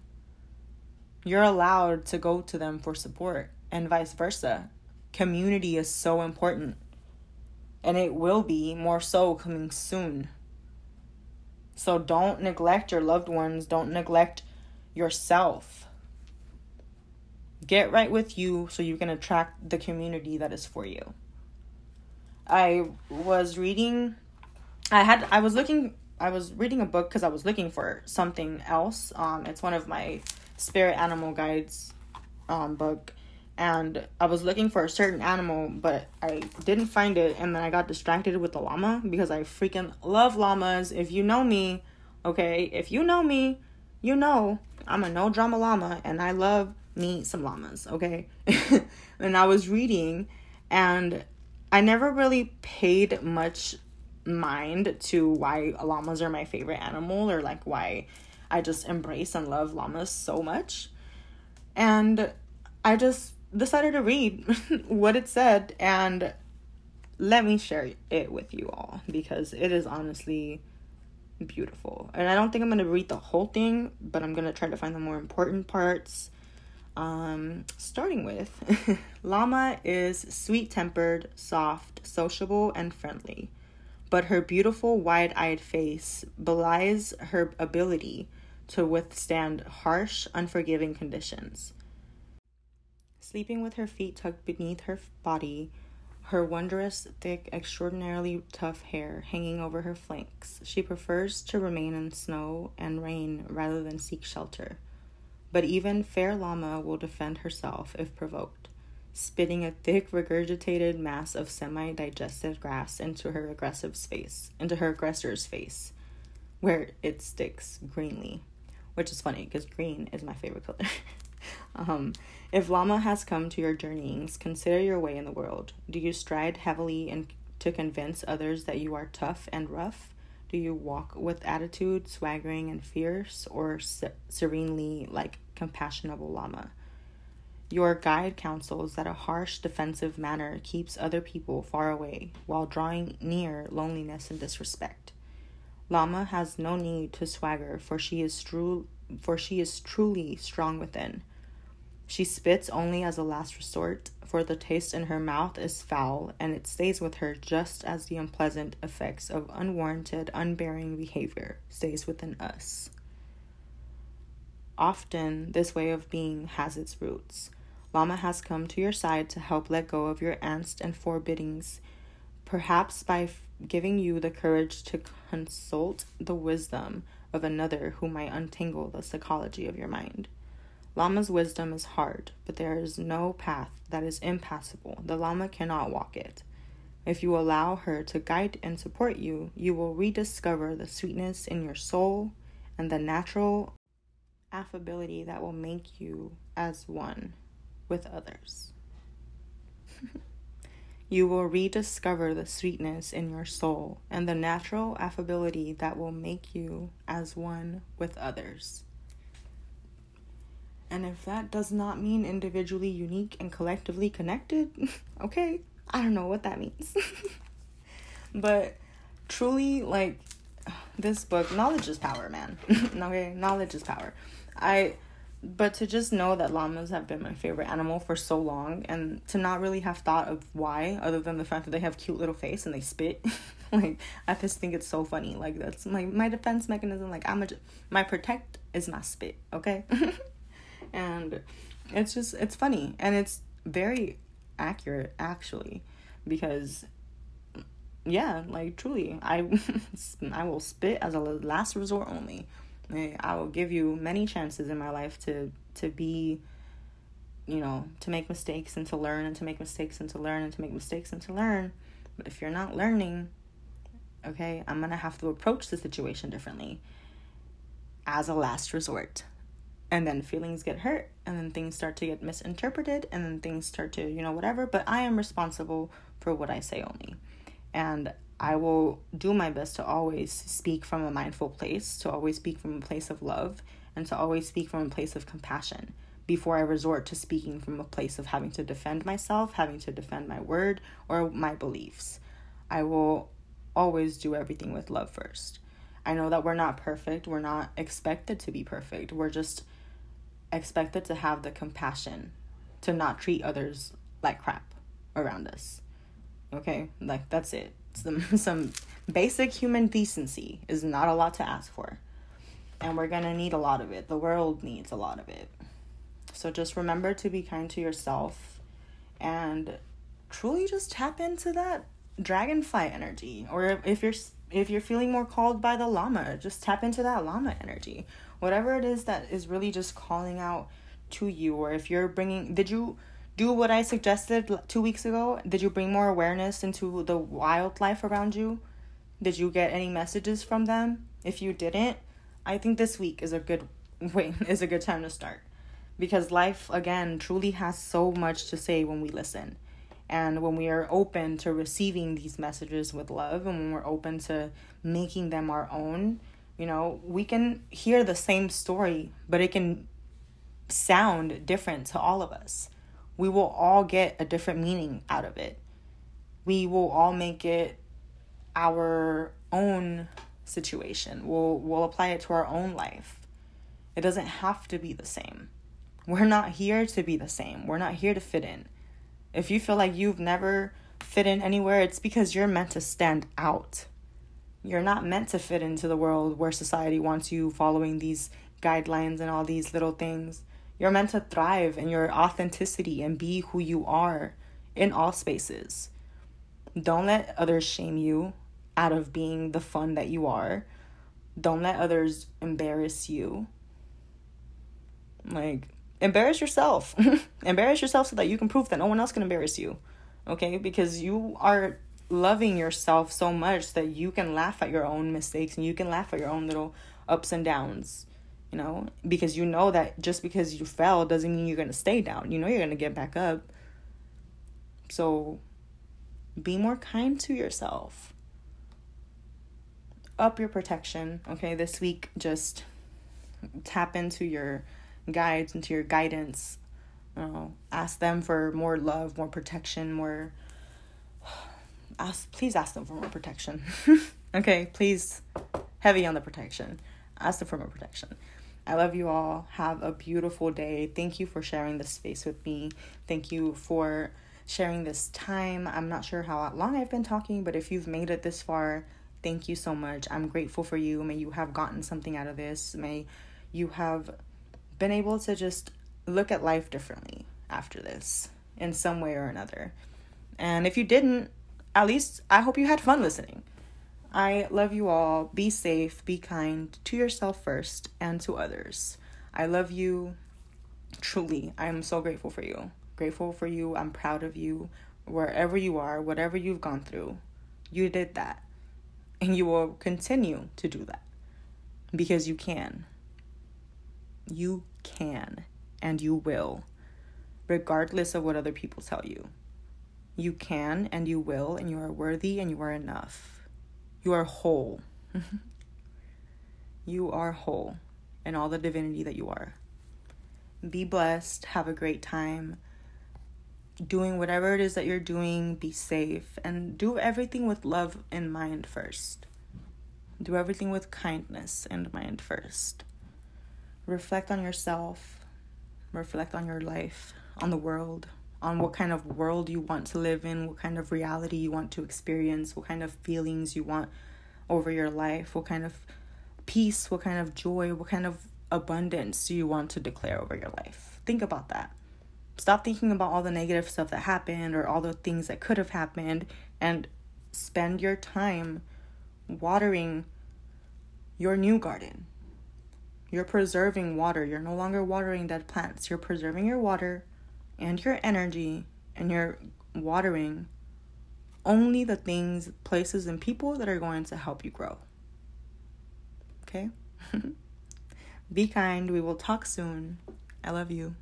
You're allowed to go to them for support and vice versa. Community is so important. And it will be more so coming soon. So don't neglect your loved ones, don't neglect yourself. Get right with you so you can attract the community that is for you. I was reading I had I was looking I was reading a book because I was looking for something else. Um, it's one of my spirit animal guides um book, and I was looking for a certain animal, but I didn't find it, and then I got distracted with the llama because I freaking love llamas. If you know me, okay, if you know me, you know I'm a no drama llama, and I love me some llamas, okay. and I was reading, and I never really paid much mind to why llamas are my favorite animal or like why I just embrace and love llamas so much. And I just decided to read what it said and let me share it with you all because it is honestly beautiful. And I don't think I'm going to read the whole thing, but I'm going to try to find the more important parts. Um, starting with Llama is sweet tempered, soft, sociable, and friendly but her beautiful wide eyed face belies her ability to withstand harsh, unforgiving conditions. Sleeping with her feet tucked beneath her body, her wondrous, thick, extraordinarily tough hair hanging over her flanks, she prefers to remain in snow and rain rather than seek shelter. But even fair Llama will defend herself if provoked spitting a thick regurgitated mass of semi-digested grass into her aggressive face, into her aggressor's face, where it sticks greenly, which is funny because green is my favorite color. um, if Llama has come to your journeyings, consider your way in the world. Do you stride heavily and to convince others that you are tough and rough? Do you walk with attitude, swaggering and fierce, or se- serenely like compassionable Llama? Your guide counsels that a harsh, defensive manner keeps other people far away, while drawing near loneliness and disrespect. Llama has no need to swagger, for she is true, for she is truly strong within. She spits only as a last resort, for the taste in her mouth is foul, and it stays with her just as the unpleasant effects of unwarranted, unbearing behavior stays within us. Often, this way of being has its roots. Llama has come to your side to help let go of your angst and forbiddings, perhaps by f- giving you the courage to consult the wisdom of another who might untangle the psychology of your mind. Llama's wisdom is hard, but there is no path that is impassable. The Llama cannot walk it. If you allow her to guide and support you, you will rediscover the sweetness in your soul and the natural affability that will make you as one with others. you will rediscover the sweetness in your soul and the natural affability that will make you as one with others. And if that does not mean individually unique and collectively connected, okay, I don't know what that means. but truly, like, this book, knowledge is power, man. okay, knowledge is power. I but to just know that llamas have been my favorite animal for so long and to not really have thought of why other than the fact that they have cute little face and they spit like i just think it's so funny. Like that's my my defense mechanism like i'm a my protect is my spit okay? And it's just it's funny and it's very accurate actually because yeah like truly i i will spit as a last resort only I will give you many chances in my life to to be you know, to make mistakes and to learn and to make mistakes and to learn and to make mistakes and to learn. But if you're not learning, okay, I'm going to have to approach the situation differently as a last resort. And then feelings get hurt and then things start to get misinterpreted and then things start to, you know, whatever, but I am responsible for what I say only. And I will do my best to always speak from a mindful place, to always speak from a place of love, and to always speak from a place of compassion before I resort to speaking from a place of having to defend myself, having to defend my word or my beliefs. I will always do everything with love first. I know that we're not perfect, we're not expected to be perfect. We're just expected to have the compassion to not treat others like crap around us. Okay? Like that's it some some basic human decency is not a lot to ask for. And we're going to need a lot of it. The world needs a lot of it. So just remember to be kind to yourself and truly just tap into that dragonfly energy or if you're if you're feeling more called by the llama, just tap into that llama energy. Whatever it is that is really just calling out to you or if you're bringing did you do what I suggested two weeks ago? Did you bring more awareness into the wildlife around you? Did you get any messages from them? If you didn't, I think this week is a good way is a good time to start. Because life again truly has so much to say when we listen. And when we are open to receiving these messages with love and when we're open to making them our own, you know, we can hear the same story, but it can sound different to all of us we will all get a different meaning out of it. We will all make it our own situation. We'll we'll apply it to our own life. It doesn't have to be the same. We're not here to be the same. We're not here to fit in. If you feel like you've never fit in anywhere, it's because you're meant to stand out. You're not meant to fit into the world where society wants you following these guidelines and all these little things. You're meant to thrive in your authenticity and be who you are in all spaces. Don't let others shame you out of being the fun that you are. Don't let others embarrass you. Like, embarrass yourself. embarrass yourself so that you can prove that no one else can embarrass you. Okay? Because you are loving yourself so much that you can laugh at your own mistakes and you can laugh at your own little ups and downs you know, because you know that just because you fell doesn't mean you're going to stay down. You know you're going to get back up. So be more kind to yourself. Up your protection, okay? This week, just tap into your guides, into your guidance. You know, ask them for more love, more protection, more. Ask, please ask them for more protection. okay, please, heavy on the protection. Ask them for more protection. I love you all. Have a beautiful day. Thank you for sharing this space with me. Thank you for sharing this time. I'm not sure how long I've been talking, but if you've made it this far, thank you so much. I'm grateful for you. May you have gotten something out of this. May you have been able to just look at life differently after this in some way or another. And if you didn't, at least I hope you had fun listening. I love you all. Be safe, be kind to yourself first and to others. I love you truly. I am so grateful for you. Grateful for you. I'm proud of you. Wherever you are, whatever you've gone through, you did that. And you will continue to do that because you can. You can and you will, regardless of what other people tell you. You can and you will, and you are worthy and you are enough. You are whole. you are whole in all the divinity that you are. Be blessed. Have a great time. Doing whatever it is that you're doing, be safe and do everything with love in mind first. Do everything with kindness in mind first. Reflect on yourself, reflect on your life, on the world, on what kind of world you want to live in, what kind of reality you want to experience, what kind of feelings you want over your life, what kind of peace, what kind of joy, what kind of abundance do you want to declare over your life? Think about that. Stop thinking about all the negative stuff that happened or all the things that could have happened and spend your time watering your new garden. You're preserving water. You're no longer watering dead plants. You're preserving your water and your energy and you're watering only the things, places, and people that are going to help you grow. Okay? Be kind. We will talk soon. I love you.